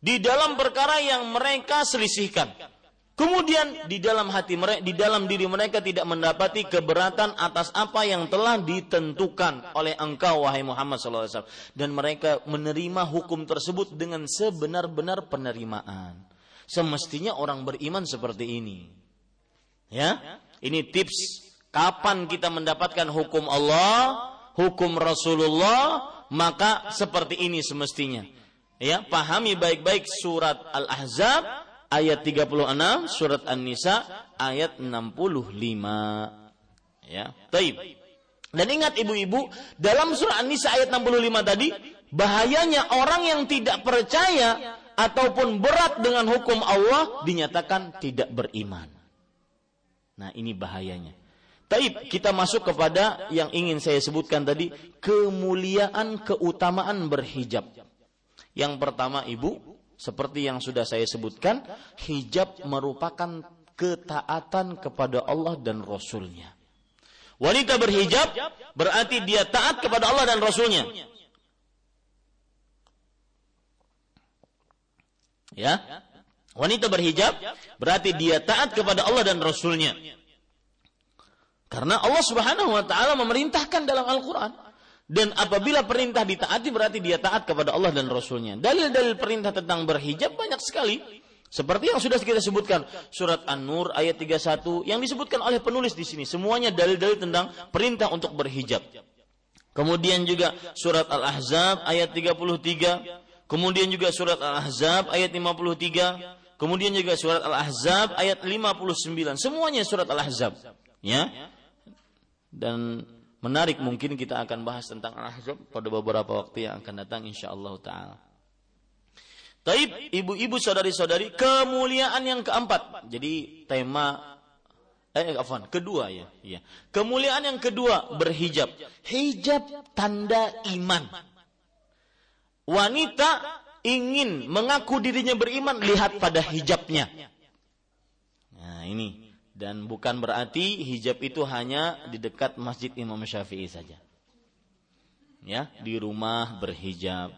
Di dalam perkara yang mereka selisihkan. Kemudian di dalam hati mereka, di dalam diri mereka tidak mendapati keberatan atas apa yang telah ditentukan oleh engkau wahai Muhammad SAW dan mereka menerima hukum tersebut dengan sebenar-benar penerimaan. Semestinya orang beriman seperti ini. Ya, ini tips kapan kita mendapatkan hukum Allah, hukum Rasulullah, maka seperti ini semestinya Ya, pahami baik-baik surat Al-Ahzab ayat 36, surat An-Nisa ayat 65. Ya, taib. Dan ingat ibu-ibu, dalam surat An-Nisa ayat 65 tadi, bahayanya orang yang tidak percaya ataupun berat dengan hukum Allah dinyatakan tidak beriman. Nah, ini bahayanya. Taib, kita masuk kepada yang ingin saya sebutkan tadi, kemuliaan keutamaan berhijab. Yang pertama ibu, seperti yang sudah saya sebutkan, hijab merupakan ketaatan kepada Allah dan Rasulnya. Wanita berhijab berarti dia taat kepada Allah dan Rasulnya. Ya, wanita berhijab berarti dia taat kepada Allah dan Rasulnya. Karena Allah Subhanahu wa taala memerintahkan dalam Al-Qur'an dan apabila perintah ditaati berarti dia taat kepada Allah dan Rasulnya. Dalil-dalil perintah tentang berhijab banyak sekali. Seperti yang sudah kita sebutkan. Surat An-Nur ayat 31 yang disebutkan oleh penulis di sini. Semuanya dalil-dalil tentang perintah untuk berhijab. Kemudian juga surat Al-Ahzab ayat 33. Kemudian juga surat Al-Ahzab ayat 53. Kemudian juga surat Al-Ahzab ayat 59. Semuanya surat Al-Ahzab. Ya. Dan menarik mungkin kita akan bahas tentang Al-Ahzab pada beberapa waktu yang akan datang insyaallah taala. Taib, ibu-ibu saudari-saudari, kemuliaan yang keempat. Jadi tema eh afwan, kedua ya, ya. Kemuliaan yang kedua berhijab. Hijab tanda iman. Wanita ingin mengaku dirinya beriman lihat pada hijabnya. Nah, ini dan bukan berarti hijab itu hanya di dekat masjid Imam Syafi'i saja. Ya, di rumah berhijab.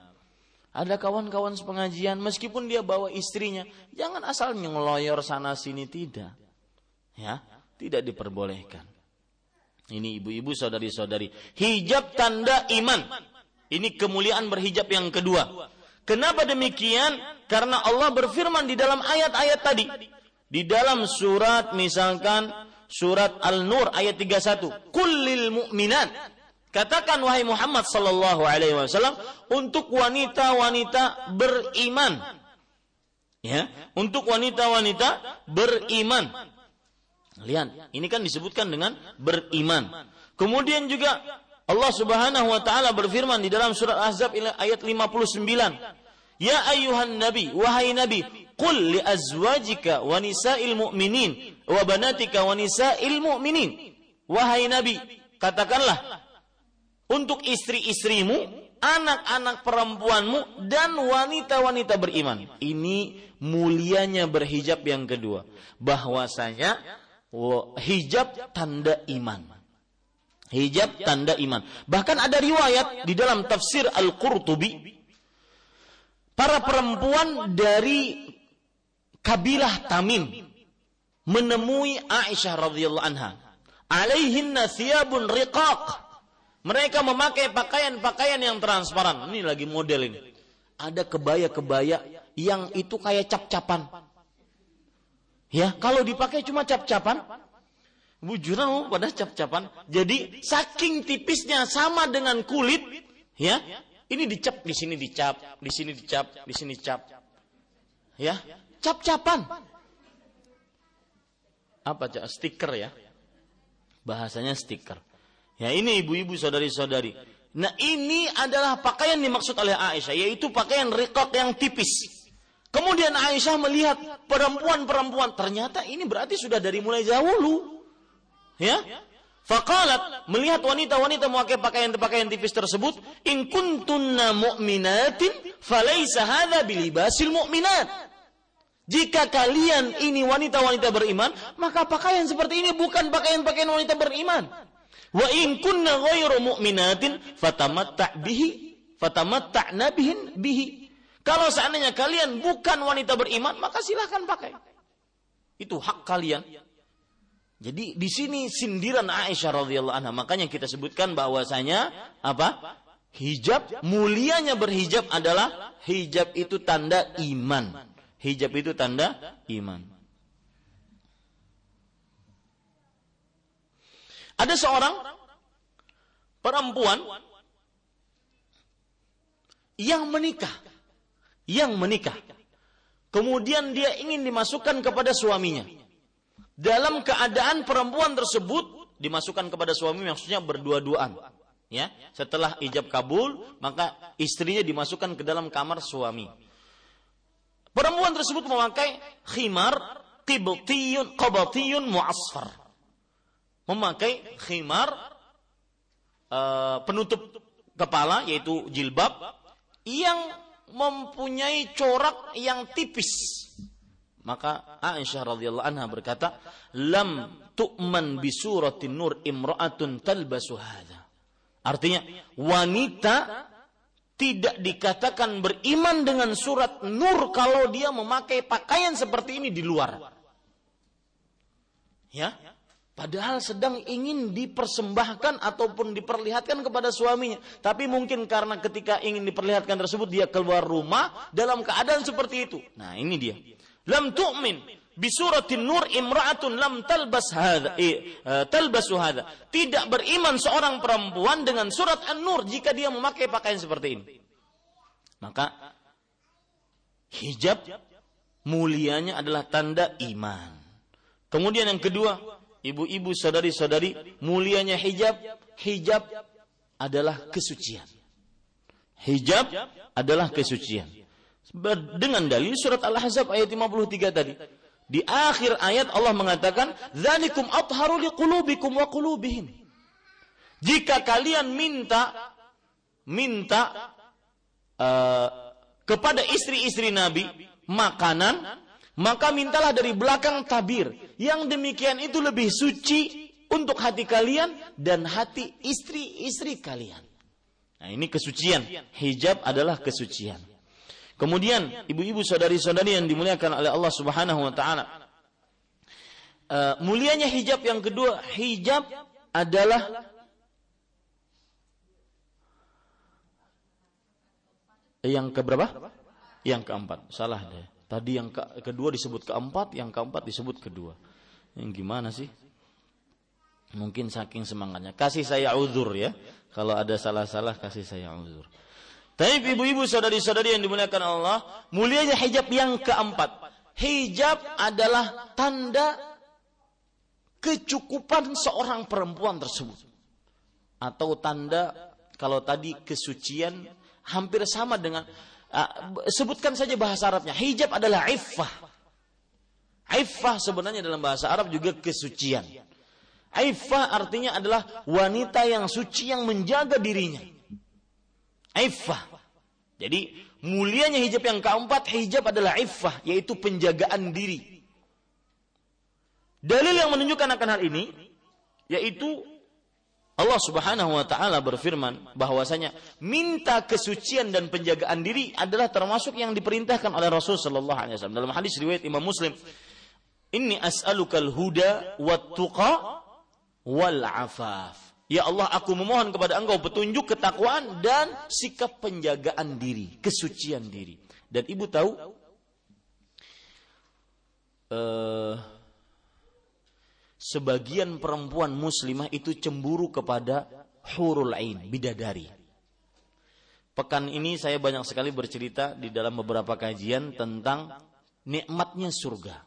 Ada kawan-kawan sepengajian meskipun dia bawa istrinya, jangan asal ngeloyor sana sini tidak. Ya, tidak diperbolehkan. Ini ibu-ibu saudari-saudari, hijab tanda iman. Ini kemuliaan berhijab yang kedua. Kenapa demikian? Karena Allah berfirman di dalam ayat-ayat tadi, di dalam surat misalkan surat Al-Nur ayat 31, "Kullil mu'minat" Katakan wahai Muhammad sallallahu alaihi wasallam untuk wanita-wanita beriman. Ya, untuk wanita-wanita beriman. Lihat, ini kan disebutkan dengan beriman. Kemudian juga Allah Subhanahu wa taala berfirman di dalam surat Ahzab ayat 59, "Ya ayuhan nabi, wahai nabi, Qul li azwajika wa nisa'il mu'minin wa banatika wa nisa'il mu'minin. Wahai Nabi, katakanlah untuk istri-istrimu, anak-anak perempuanmu dan wanita-wanita beriman. Ini mulianya berhijab yang kedua. Bahwasanya hijab tanda iman. Hijab tanda iman. Bahkan ada riwayat di dalam tafsir Al-Qurtubi para perempuan dari kabilah Tamim menemui Aisyah radhiyallahu anha. Alaihinna thiyabun riqaq. Mereka memakai pakaian-pakaian yang transparan. Ini lagi model ini. Ada kebaya-kebaya yang itu kayak cap-capan. Ya, kalau dipakai cuma cap-capan, bujuran pada cap-capan. Jadi saking tipisnya sama dengan kulit, ya. Ini dicap, di sini dicap, di sini dicap, di sini dicap. Ya, cap-capan. Apa cak? Stiker ya. Bahasanya stiker. Ya ini ibu-ibu saudari-saudari. Nah ini adalah pakaian dimaksud oleh Aisyah. Yaitu pakaian rikok yang tipis. Kemudian Aisyah melihat perempuan-perempuan. Ternyata ini berarti sudah dari mulai dahulu. Ya. Fakalat melihat wanita-wanita memakai pakaian-pakaian tipis tersebut, in kuntunna mu'minatin falaysa hadza bilibasil mu'minat. Jika kalian ini wanita-wanita beriman, maka pakaian seperti ini bukan pakaian-pakaian wanita beriman. Wa in kunna ghairu mu'minatin fatamatta' bihi fatamatta'na bihin bihi. Kalau seandainya kalian bukan wanita beriman, maka silahkan pakai. Itu hak kalian. Jadi di sini sindiran Aisyah radhiyallahu anha. Makanya kita sebutkan bahwasanya apa? Hijab mulianya berhijab adalah hijab itu tanda iman. Hijab itu tanda iman. Ada seorang perempuan yang menikah, yang menikah. Kemudian dia ingin dimasukkan kepada suaminya. Dalam keadaan perempuan tersebut dimasukkan kepada suami maksudnya berdua-duaan. Ya, setelah ijab kabul, maka istrinya dimasukkan ke dalam kamar suami. Perempuan tersebut memakai khimar qibtiyun qabatiyun mu'asfar memakai khimar uh, penutup kepala yaitu jilbab yang mempunyai corak yang tipis. Maka Aisyah radhiyallahu anha berkata, "Lam tu'man bi suratin nur imra'atun talbasu hadha." Artinya, wanita tidak dikatakan beriman dengan surat nur kalau dia memakai pakaian seperti ini di luar. Ya, Padahal sedang ingin dipersembahkan ataupun diperlihatkan kepada suaminya. Tapi mungkin karena ketika ingin diperlihatkan tersebut dia keluar rumah dalam keadaan seperti itu. Nah ini dia. Lam tu'min bisuratin nur imra'atun lam talbas hadha eh, talbasu hadha. Tidak beriman seorang perempuan dengan surat An-Nur jika dia memakai pakaian seperti ini. Maka hijab mulianya adalah tanda iman. Kemudian yang kedua, ibu-ibu saudari-saudari mulianya hijab hijab adalah kesucian hijab adalah kesucian dengan dalil surat Al-Ahzab ayat 53 tadi di akhir ayat Allah mengatakan zalikum atharu liqulubikum wa qulubihim jika kalian minta minta uh, kepada istri-istri Nabi makanan maka mintalah dari belakang tabir. Yang demikian itu lebih suci untuk hati kalian dan hati istri-istri kalian. Nah, ini kesucian. Hijab adalah kesucian. Kemudian, ibu-ibu saudari-saudari yang dimuliakan oleh Allah Subhanahu wa taala. Uh, mulianya hijab yang kedua, hijab adalah yang keberapa? Yang keempat. Salah deh. Tadi yang ke kedua disebut keempat, yang keempat disebut kedua. Yang gimana sih? Mungkin saking semangatnya. Kasih saya uzur ya. Kalau ada salah-salah kasih saya uzur. Tapi ibu-ibu saudari-saudari yang dimuliakan Allah, mulianya hijab yang keempat. Hijab adalah tanda kecukupan seorang perempuan tersebut. Atau tanda kalau tadi kesucian hampir sama dengan Ah, sebutkan saja bahasa Arabnya. Hijab adalah iffah. Iffah sebenarnya dalam bahasa Arab juga kesucian. Iffah artinya adalah wanita yang suci yang menjaga dirinya. Iffah. Jadi mulianya hijab yang keempat, hijab adalah iffah, yaitu penjagaan diri. Dalil yang menunjukkan akan hal ini, yaitu Allah Subhanahu wa taala berfirman bahwasanya minta kesucian dan penjagaan diri adalah termasuk yang diperintahkan oleh Rasul sallallahu alaihi wasallam dalam hadis riwayat Imam Muslim Inni as'alukal huda wat tuqa wal afaf Ya Allah, aku memohon kepada Engkau petunjuk ketakwaan dan sikap penjagaan diri, kesucian diri. Dan ibu tahu, uh, sebagian perempuan muslimah itu cemburu kepada hurul ain, bidadari. Pekan ini saya banyak sekali bercerita di dalam beberapa kajian tentang nikmatnya surga.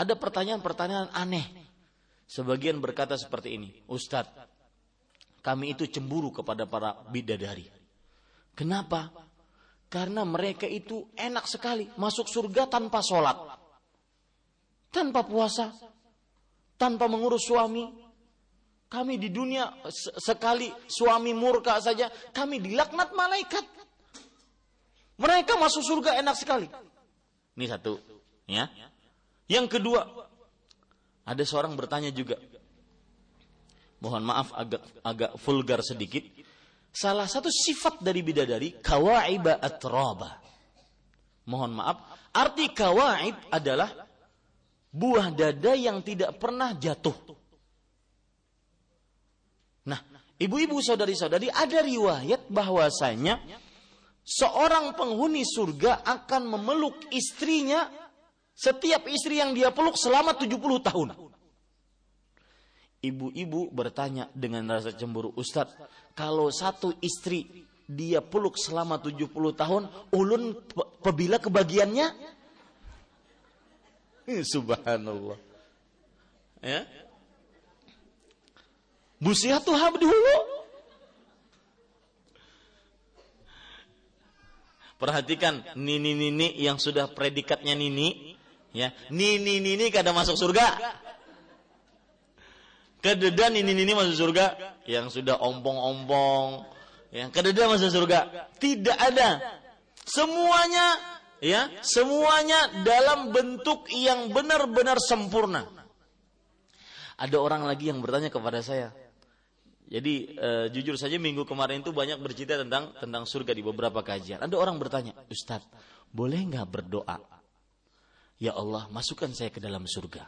Ada pertanyaan-pertanyaan aneh Sebagian berkata seperti ini, Ustadz, kami itu cemburu kepada para bidadari. Kenapa? Karena mereka itu enak sekali masuk surga tanpa sholat, tanpa puasa, tanpa mengurus suami. Kami di dunia sekali suami murka saja, kami dilaknat malaikat. Mereka masuk surga enak sekali. Ini satu, ya. Yang kedua, ada seorang bertanya juga. Mohon maaf agak agak vulgar sedikit. Salah satu sifat dari bidadari kawaiba atraba. Mohon maaf, arti kawaib adalah buah dada yang tidak pernah jatuh. Nah, ibu-ibu saudari-saudari ada riwayat bahwasanya seorang penghuni surga akan memeluk istrinya setiap istri yang dia peluk selama 70 tahun. Ibu-ibu bertanya dengan rasa cemburu, Ustadz, kalau satu istri dia peluk selama 70 tahun, ulun pebila kebagiannya? Subhanallah. Ya. Busiatu dulu. Perhatikan nini-nini yang sudah predikatnya nini Ya, nini nini kada masuk surga. Kededan nini nini masuk surga yang sudah ompong-ompong, yang kededan masuk surga. Tidak ada. Semuanya ya, semuanya dalam bentuk yang benar-benar sempurna. Ada orang lagi yang bertanya kepada saya, jadi uh, jujur saja minggu kemarin itu banyak bercerita tentang tentang surga di beberapa kajian. Ada orang bertanya, Ustadz, boleh nggak berdoa Ya Allah, masukkan saya ke dalam surga.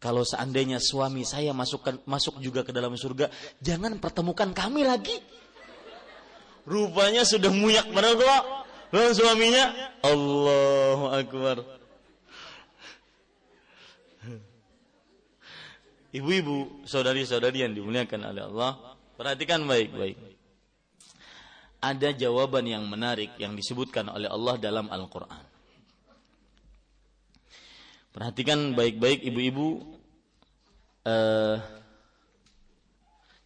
Kalau seandainya suami saya masukkan masuk juga ke dalam surga, jangan pertemukan kami lagi. Rupanya sudah muyak mereka dan suaminya Allahu Akbar. Ibu-ibu, saudari-saudari yang dimuliakan oleh Allah, perhatikan baik-baik. Ada jawaban yang menarik yang disebutkan oleh Allah dalam Al-Quran. Perhatikan baik-baik ibu-ibu. Uh,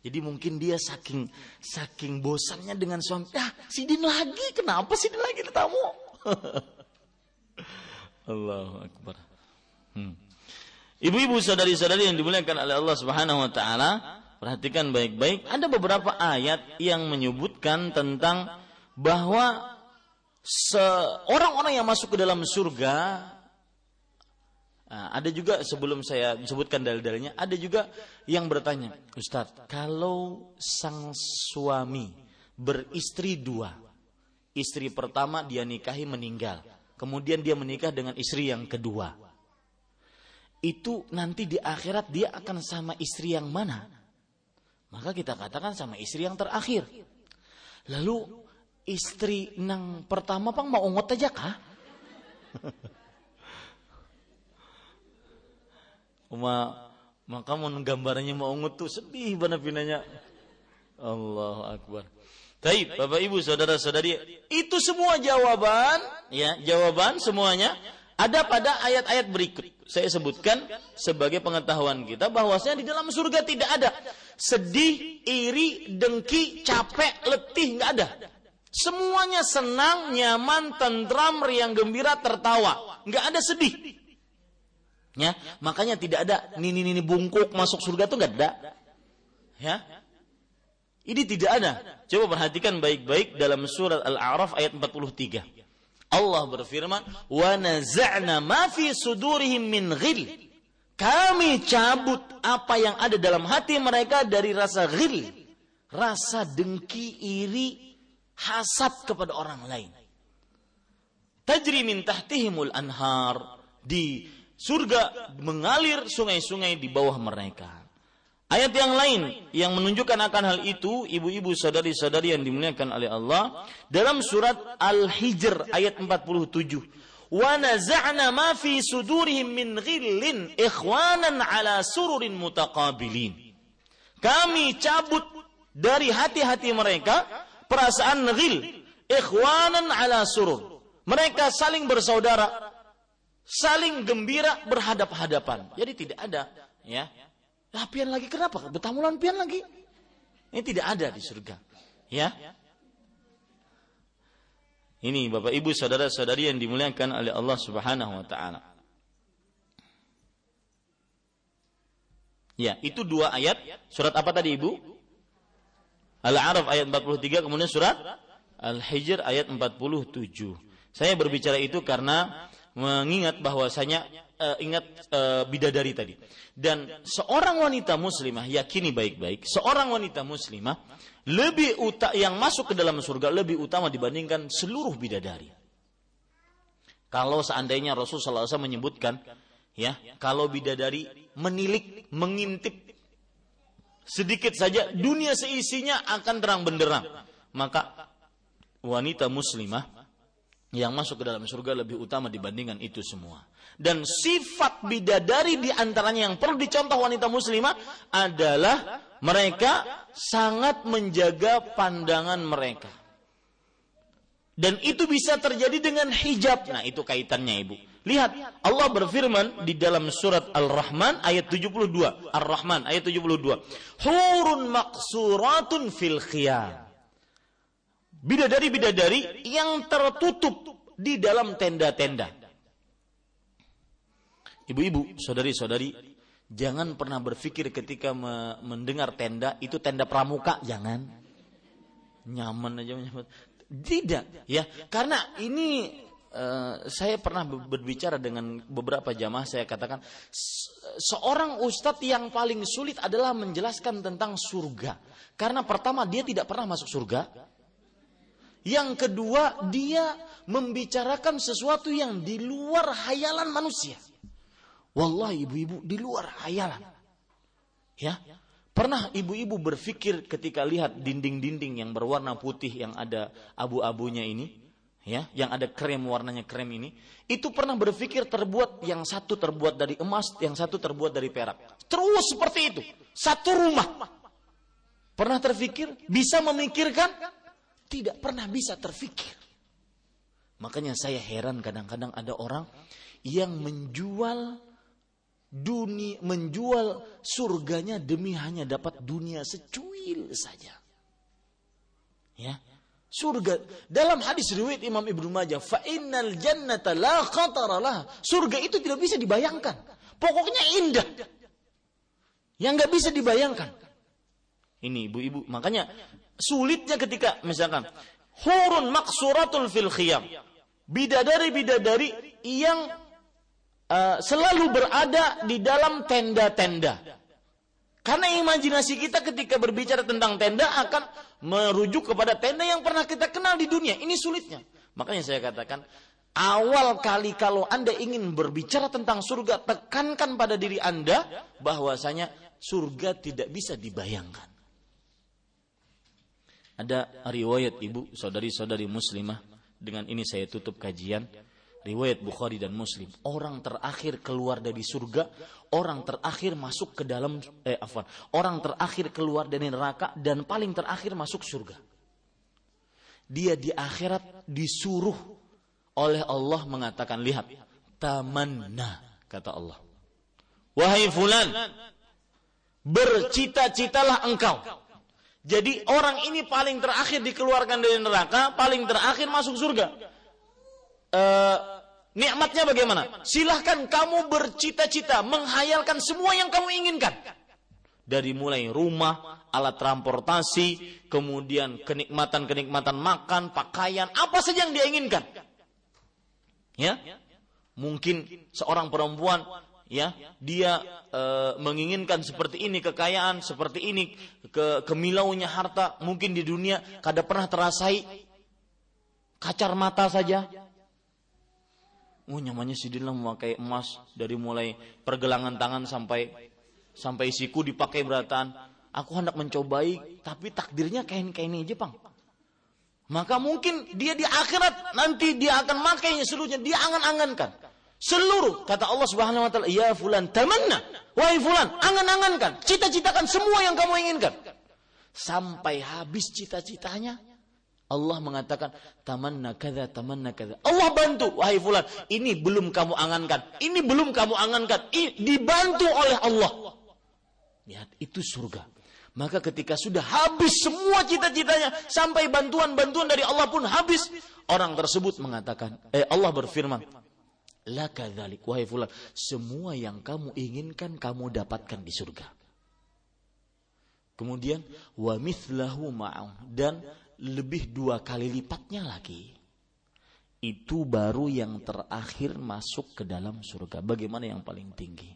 jadi mungkin dia saking saking bosannya dengan suami. Ah, sidin lagi. Kenapa sidin lagi tamu? Allahu Akbar. Hmm. Ibu-ibu saudari-saudari yang dimuliakan oleh Allah Subhanahu wa taala, perhatikan baik-baik, ada beberapa ayat yang menyebutkan tentang bahwa seorang-orang yang masuk ke dalam surga Nah, ada juga sebelum saya sebutkan dalil-dalilnya, ada juga yang bertanya, Ustadz, kalau sang suami beristri dua, istri pertama dia nikahi meninggal, kemudian dia menikah dengan istri yang kedua, itu nanti di akhirat dia akan sama istri yang mana? Maka kita katakan sama istri yang terakhir. Lalu istri nang pertama pang mau ngot aja kah? Uma maka mau gambarnya mau ungut tuh sedih bana pinanya. Allahu Akbar. Taib, Bapak Ibu, saudara-saudari, itu semua jawaban, ya, jawaban semuanya ada pada ayat-ayat berikut. Saya sebutkan sebagai pengetahuan kita bahwasanya di dalam surga tidak ada sedih, iri, dengki, capek, letih, nggak ada. Semuanya senang, nyaman, tentram, riang gembira, tertawa. Nggak ada sedih. Ya, makanya tidak ada nini-nini bungkuk masuk surga itu enggak ada. Ya. Ini tidak ada. Coba perhatikan baik-baik dalam surat Al-A'raf ayat 43. Allah berfirman, "Wa naza'na ma fi sudurihim min ghil." Kami cabut apa yang ada dalam hati mereka dari rasa ghil, rasa dengki, iri, hasad kepada orang lain. Tajri min tahtihimul anhar di surga mengalir sungai-sungai di bawah mereka. Ayat yang lain yang menunjukkan akan hal itu, ibu-ibu saudari-saudari yang dimuliakan oleh Allah, dalam surat Al-Hijr ayat 47. Wa naza'na ma fi sudurihim min ghillin ikhwanan ala sururin. Kami cabut dari hati-hati mereka perasaan ghil, ikhwanan ala surur. Mereka saling bersaudara, saling gembira berhadap-hadapan. Jadi tidak ada ya lah pian lagi kenapa? Betamulan pian lagi. Ini tidak ada di surga. Ya. Ini Bapak Ibu saudara-saudari yang dimuliakan oleh Allah Subhanahu wa taala. Ya, itu dua ayat. Surat apa tadi Ibu? Al-A'raf ayat 43, kemudian surat Al-Hijr ayat 47. Saya berbicara itu karena mengingat bahwasanya uh, ingat uh, bidadari tadi. Dan seorang wanita muslimah yakini baik-baik, seorang wanita muslimah lebih uta yang masuk ke dalam surga lebih utama dibandingkan seluruh bidadari. Kalau seandainya Rasulullah SAW menyebutkan, ya, kalau bidadari menilik, mengintip sedikit saja dunia seisinya akan terang benderang, maka wanita muslimah yang masuk ke dalam surga lebih utama dibandingkan itu semua. Dan sifat bidadari di antaranya yang perlu dicontoh wanita muslimah adalah mereka sangat menjaga pandangan mereka. Dan itu bisa terjadi dengan hijab. Nah, itu kaitannya Ibu. Lihat, Allah berfirman di dalam surat Al-Rahman ayat 72. Ar-Rahman ayat 72. Hurun maksuratun fil khiyam bidadari-bidadari yang tertutup di dalam tenda-tenda. Ibu-ibu, saudari-saudari, jangan pernah berpikir ketika mendengar tenda itu tenda pramuka, jangan. Nyaman aja nyaman. Tidak, ya. Karena ini uh, saya pernah berbicara dengan beberapa jamaah saya katakan seorang ustadz yang paling sulit adalah menjelaskan tentang surga. Karena pertama dia tidak pernah masuk surga, yang kedua, dia membicarakan sesuatu yang di luar hayalan manusia. Wallahi ibu-ibu di luar hayalan. Ya. Pernah ibu-ibu berpikir ketika lihat dinding-dinding yang berwarna putih yang ada abu-abunya ini, ya, yang ada krem warnanya krem ini, itu pernah berpikir terbuat yang satu terbuat dari emas, yang satu terbuat dari perak. Terus seperti itu, satu rumah. Pernah terpikir bisa memikirkan tidak pernah bisa terfikir. Makanya saya heran kadang-kadang ada orang yang menjual dunia, menjual surganya demi hanya dapat dunia secuil saja. Ya, surga dalam hadis riwayat Imam Ibnu Majah, fa innal jannata la lah. Surga itu tidak bisa dibayangkan. Pokoknya indah. Yang nggak bisa dibayangkan. Ini ibu-ibu, makanya sulitnya ketika misalkan hurun maksuratul fil khiyam bidadari-bidadari yang uh, selalu berada di dalam tenda-tenda karena imajinasi kita ketika berbicara tentang tenda akan merujuk kepada tenda yang pernah kita kenal di dunia. Ini sulitnya. Makanya saya katakan, awal kali kalau Anda ingin berbicara tentang surga, tekankan pada diri Anda bahwasanya surga tidak bisa dibayangkan. Ada riwayat ibu saudari-saudari muslimah. Dengan ini saya tutup kajian. Riwayat Bukhari dan Muslim. Orang terakhir keluar dari surga orang terakhir masuk ke dalam eh afwan orang terakhir keluar dari neraka dan paling terakhir masuk surga. Dia di akhirat disuruh oleh Allah mengatakan lihat tamanna kata Allah. Wahai fulan bercita-citalah engkau jadi orang ini paling terakhir dikeluarkan dari neraka, paling terakhir masuk surga. E, nikmatnya bagaimana? Silahkan kamu bercita-cita, menghayalkan semua yang kamu inginkan. Dari mulai rumah, alat transportasi, kemudian kenikmatan-kenikmatan makan, pakaian, apa saja yang dia inginkan. Ya, mungkin seorang perempuan ya dia e, menginginkan seperti ini kekayaan seperti ini ke kemilaunya harta mungkin di dunia kada pernah terasai kacar mata saja oh nyamannya si Dilan memakai emas dari mulai pergelangan tangan sampai sampai siku dipakai beratan. Aku hendak mencobai, tapi takdirnya ini aja, Pang. Maka mungkin dia di akhirat nanti dia akan makainya seluruhnya, dia angan-angankan. Seluruh kata Allah Subhanahu wa taala, "Ya fulan tamanna." Wahai fulan, angan-angankan, cita-citakan semua yang kamu inginkan. Sampai habis cita-citanya, Allah mengatakan tamanna kada tamanna kada. Allah bantu wahai fulan, ini belum kamu angankan, ini belum kamu angankan, ini dibantu oleh Allah. Lihat itu surga. Maka ketika sudah habis semua cita-citanya sampai bantuan-bantuan dari Allah pun habis, orang tersebut mengatakan, eh Allah berfirman, La kadzalik wahai fulan, semua yang kamu inginkan kamu dapatkan di surga. Kemudian wa mithlahu ma'am dan lebih dua kali lipatnya lagi. Itu baru yang terakhir masuk ke dalam surga. Bagaimana yang paling tinggi?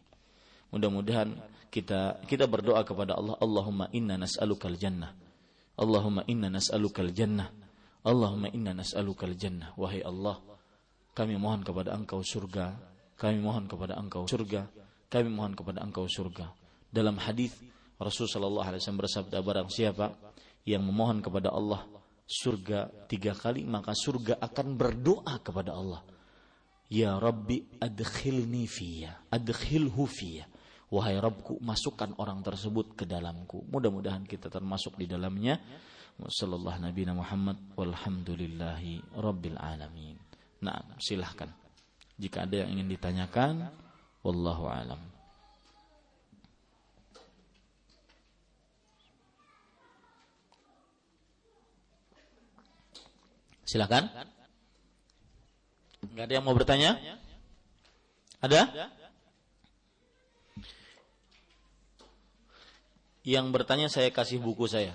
Mudah-mudahan kita kita berdoa kepada Allah, Allahumma inna nas'alukal jannah. Allahumma inna nas'alukal jannah. Allahumma inna nas'alukal jannah. Wahai Allah, kami mohon kepada Engkau surga. Kami mohon kepada Engkau surga. Kami mohon kepada Engkau surga. Dalam hadis Rasulullah sallallahu alaihi wasallam bersabda barang siapa yang memohon kepada Allah surga tiga kali maka surga akan berdoa kepada Allah Ya Rabbi adkhilni fiyya adkhilhu fiyya Wahai Rabbku masukkan orang tersebut ke dalamku Mudah-mudahan kita termasuk di dalamnya Sallallahu Nabi Muhammad Walhamdulillahi Rabbil Alamin Nah silahkan Jika ada yang ingin ditanyakan Wallahu alam Silakan. Enggak ada yang mau bertanya? Ada? Yang bertanya saya kasih buku saya.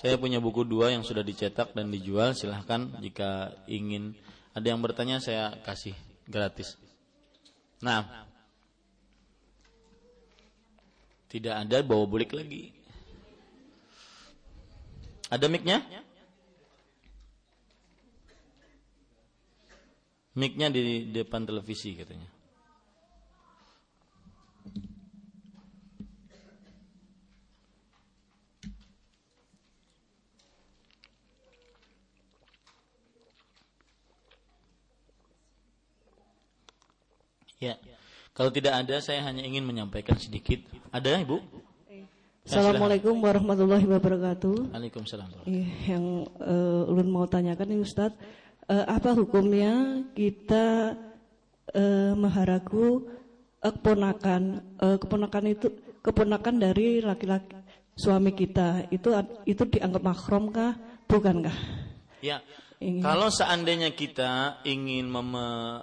Saya punya buku dua yang sudah dicetak dan dijual. Silahkan jika ingin ada yang bertanya saya kasih gratis. Nah, tidak ada bawa bulik lagi. Ada mic-nya? Mic-nya di depan televisi katanya. Ya, kalau tidak ada saya hanya ingin menyampaikan sedikit. Ada Ibu? Assalamualaikum warahmatullahi wabarakatuh. Waalaikumsalam. Eh, yang uh, ulun mau tanyakan nih Ustadz, uh, apa hukumnya kita uh, maharaku uh, keponakan, uh, keponakan itu keponakan dari laki-laki suami kita itu itu dianggap mahram kah? Bukankah? Ya. Ingin. Kalau seandainya kita ingin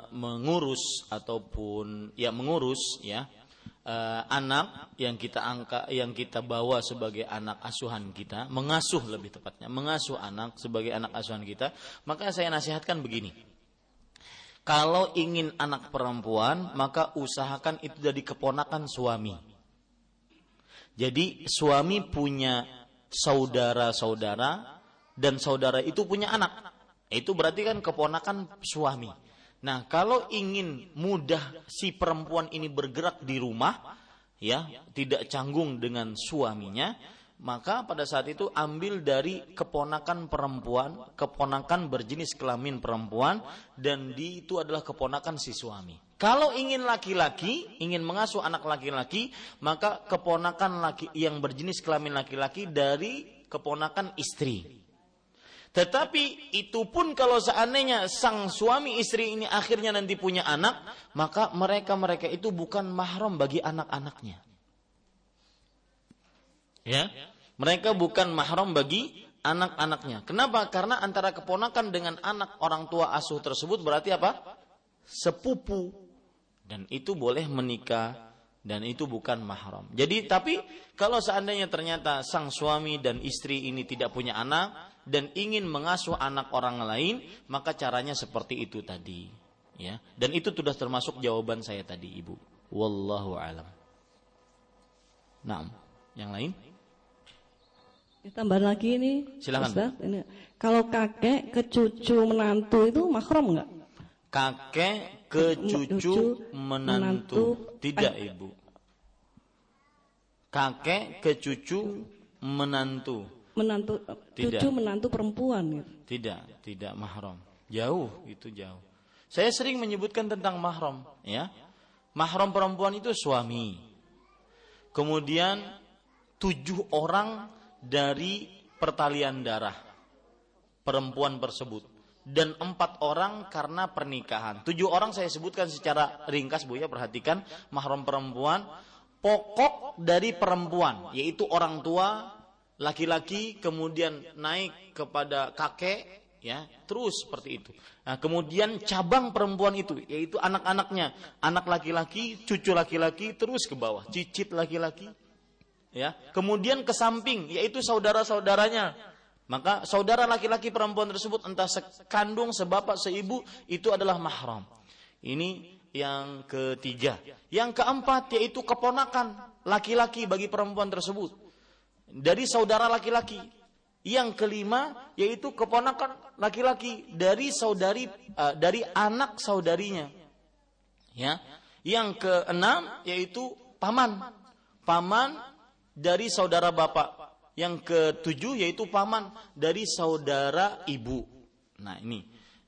mengurus ataupun ya mengurus ya uh, anak yang kita angka yang kita bawa sebagai anak asuhan kita, mengasuh lebih tepatnya, mengasuh anak sebagai anak asuhan kita, maka saya nasihatkan begini. Kalau ingin anak perempuan, maka usahakan itu jadi keponakan suami. Jadi suami punya saudara-saudara dan saudara itu punya anak. Itu berarti kan keponakan suami. Nah, kalau ingin mudah si perempuan ini bergerak di rumah, ya, tidak canggung dengan suaminya, maka pada saat itu ambil dari keponakan perempuan, keponakan berjenis kelamin perempuan, dan di itu adalah keponakan si suami. Kalau ingin laki-laki, ingin mengasuh anak laki-laki, maka keponakan laki yang berjenis kelamin laki-laki dari keponakan istri. Tetapi itu pun kalau seandainya sang suami istri ini akhirnya nanti punya anak, maka mereka-mereka itu bukan mahram bagi anak-anaknya. Ya, mereka bukan mahram bagi anak-anaknya. Kenapa? Karena antara keponakan dengan anak orang tua asuh tersebut berarti apa? Sepupu. Dan itu boleh menikah dan itu bukan mahram. Jadi tapi kalau seandainya ternyata sang suami dan istri ini tidak punya anak, dan ingin mengasuh anak orang lain, maka caranya seperti itu tadi. Ya, dan itu sudah termasuk jawaban saya tadi, Ibu. Wallahu alam. Nah, yang lain? Ya, tambah lagi ini. Silakan. Ustaz, ini. Kalau kakek ke cucu menantu itu mahram nggak? Kakek ke cucu menantu. Tidak, Ibu. Kakek ke cucu menantu. Menantu Tidak. cucu menantu perempuan gitu. Tidak, tidak mahram. Jauh, itu jauh. Saya sering menyebutkan tentang mahram, ya. Mahram perempuan itu suami. Kemudian tujuh orang dari pertalian darah perempuan tersebut dan empat orang karena pernikahan. Tujuh orang saya sebutkan secara ringkas bu ya perhatikan. Mahram perempuan pokok dari perempuan yaitu orang tua laki-laki kemudian naik kepada kakek ya terus seperti itu. Nah kemudian cabang perempuan itu yaitu anak-anaknya. Anak laki-laki cucu laki-laki terus ke bawah. Cicit laki-laki ya. Kemudian ke samping yaitu saudara-saudaranya maka saudara laki-laki perempuan tersebut entah sekandung sebapak seibu itu adalah mahram ini yang ketiga yang keempat yaitu keponakan laki-laki bagi perempuan tersebut dari saudara laki-laki yang kelima yaitu keponakan laki-laki dari saudari uh, dari anak saudarinya. Ya. Yang keenam yaitu paman. Paman dari saudara bapak. Yang ketujuh yaitu paman dari saudara ibu. Nah, ini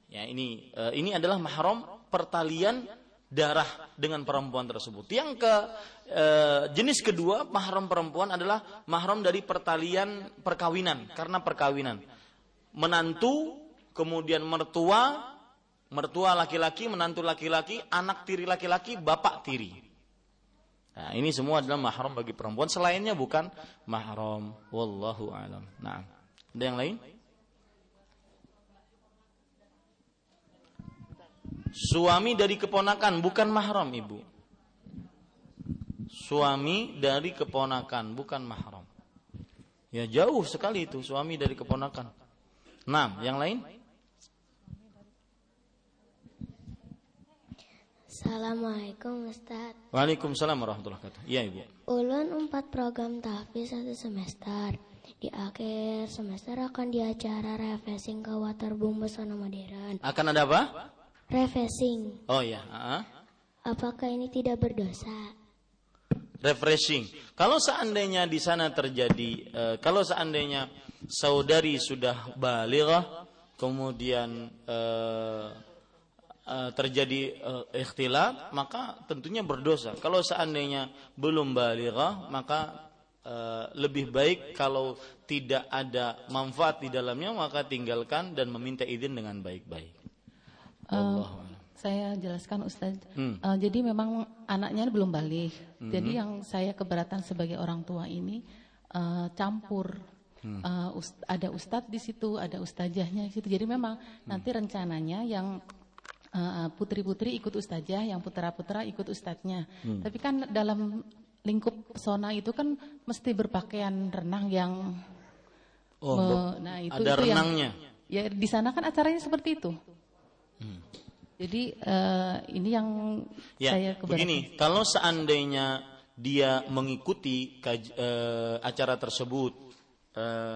ya ini uh, ini adalah mahram pertalian darah dengan perempuan tersebut. Yang ke e, jenis kedua mahram perempuan adalah mahram dari pertalian perkawinan karena perkawinan. Menantu, kemudian mertua, mertua laki-laki, menantu laki-laki, anak tiri laki-laki, bapak tiri. Nah, ini semua adalah mahram bagi perempuan. Selainnya bukan mahram. Wallahu alam. Nah, ada yang lain? Suami dari keponakan bukan mahram ibu. Suami dari keponakan bukan mahram. Ya jauh sekali itu suami dari keponakan. Enam, yang lain? Assalamualaikum Ustaz Waalaikumsalam warahmatullahi wabarakatuh. Iya ibu. Ulun empat program tahfiz satu semester. Di akhir semester akan diacara refreshing ke waterboom bersama modern. Akan ada apa? Refreshing. Oh ya uh Apakah ini tidak berdosa? Refreshing. Kalau seandainya di sana terjadi uh, Kalau seandainya saudari sudah balighah Kemudian uh, Uh, terjadi uh, ikhtilaf maka tentunya berdosa. Kalau seandainya belum balighah maka uh, lebih baik kalau tidak ada manfaat di dalamnya maka tinggalkan dan meminta izin dengan baik-baik. Uh, saya jelaskan Ustaz. Hmm. Uh, jadi memang anaknya belum balik. Hmm. Jadi yang saya keberatan sebagai orang tua ini uh, campur. Hmm. Uh, ust ada ustadz di situ, ada ustazahnya di situ. Jadi memang hmm. nanti rencananya yang putri-putri ikut ustazah, yang putra-putra ikut ustadznya. Hmm. Tapi kan dalam lingkup pesona itu kan mesti berpakaian renang yang Oh, me, nah itu ada itu renangnya. Yang, ya di sana kan acaranya seperti itu. Hmm. Jadi uh, ini yang ya, saya keberatan. Begini, kalau seandainya dia mengikuti kaj, uh, acara tersebut uh,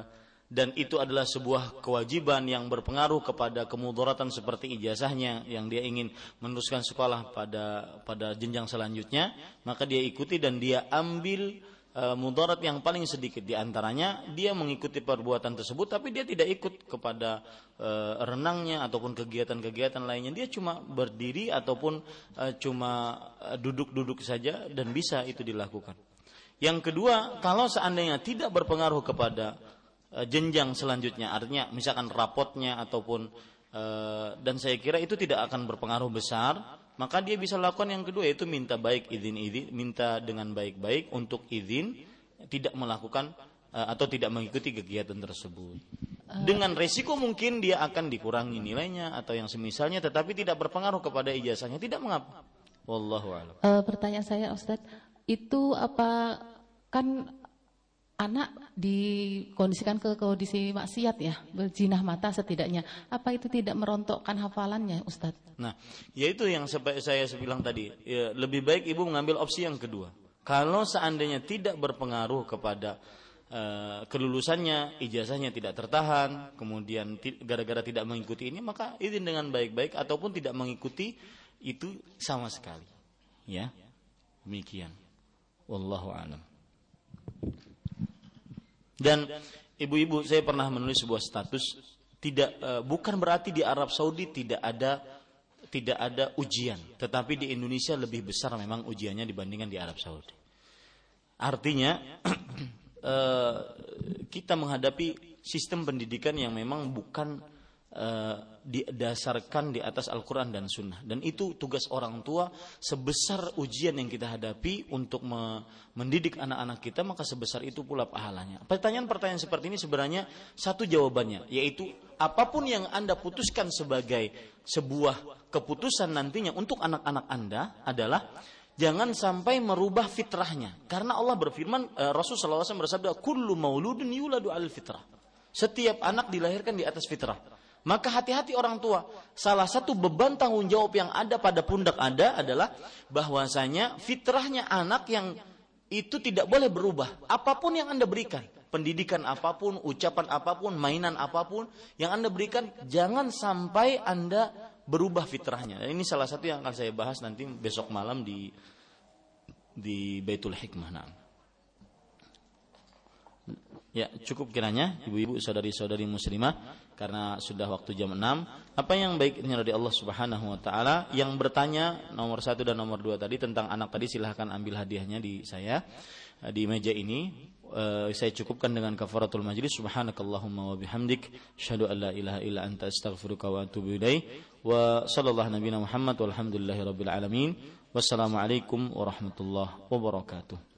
dan itu adalah sebuah kewajiban yang berpengaruh kepada kemudaratan seperti ijazahnya yang dia ingin meneruskan sekolah pada pada jenjang selanjutnya. Maka dia ikuti dan dia ambil e, mudarat yang paling sedikit. Di antaranya dia mengikuti perbuatan tersebut tapi dia tidak ikut kepada e, renangnya ataupun kegiatan-kegiatan lainnya. Dia cuma berdiri ataupun e, cuma duduk-duduk saja dan bisa itu dilakukan. Yang kedua kalau seandainya tidak berpengaruh kepada jenjang selanjutnya artinya misalkan rapotnya ataupun e, dan saya kira itu tidak akan berpengaruh besar maka dia bisa lakukan yang kedua yaitu minta baik izin izin minta dengan baik-baik untuk izin tidak melakukan e, atau tidak mengikuti kegiatan tersebut. Dengan resiko mungkin dia akan dikurangi nilainya atau yang semisalnya tetapi tidak berpengaruh kepada ijazahnya tidak mengapa wallahu a'lam. Uh, pertanyaan saya Ustadz itu apa kan anak dikondisikan ke kondisi maksiat ya, berjinah mata setidaknya. Apa itu tidak merontokkan hafalannya, Ustadz? Nah, yaitu yang saya bilang tadi. Ya, lebih baik ibu mengambil opsi yang kedua. Kalau seandainya tidak berpengaruh kepada uh, kelulusannya, ijazahnya tidak tertahan, kemudian gara-gara tidak mengikuti ini, maka izin dengan baik-baik ataupun tidak mengikuti itu sama sekali. Ya. Demikian. Wallahu alam. Dan ibu-ibu saya pernah menulis sebuah status tidak uh, bukan berarti di Arab Saudi tidak ada tidak ada ujian, tetapi di Indonesia lebih besar memang ujiannya dibandingkan di Arab Saudi. Artinya uh, kita menghadapi sistem pendidikan yang memang bukan uh, didasarkan di atas Al-Quran dan Sunnah. Dan itu tugas orang tua sebesar ujian yang kita hadapi untuk mendidik anak-anak kita, maka sebesar itu pula pahalanya. Pertanyaan-pertanyaan seperti ini sebenarnya satu jawabannya, yaitu apa pun yang Anda putuskan sebagai sebuah keputusan nantinya untuk anak-anak Anda adalah jangan sampai merubah fitrahnya. Karena Allah berfirman, eh, Rasulullah SAW bersabda, "Kullu mauludun yuladu al fitrah." Setiap anak dilahirkan di atas fitrah. Maka hati-hati orang tua. Salah satu beban tanggung jawab yang ada pada pundak Anda adalah bahwasanya fitrahnya anak yang itu tidak boleh berubah. Apa pun yang Anda berikan, pendidikan apa pun, ucapan apa pun, mainan apa pun yang Anda berikan, jangan sampai Anda berubah fitrahnya. Ini salah satu yang akan saya bahas nanti besok malam di di Baitul Hikmah. Nah. Ya, cukup kiranya ibu-ibu saudari-saudari muslimah karena sudah waktu jam 6. Apa yang baiknya dari Allah Subhanahu wa taala? Yang bertanya nomor satu dan nomor dua tadi tentang anak tadi silahkan ambil hadiahnya di saya di meja ini. Uh, saya cukupkan dengan kafaratul majlis. Subhanakallahumma wa bihamdik asyhadu an la ilaha illa anta astaghfiruka wa atubu ilaik wa sallallahu nabiyana Muhammad walhamdulillahi rabbil alamin. Wassalamualaikum warahmatullahi wabarakatuh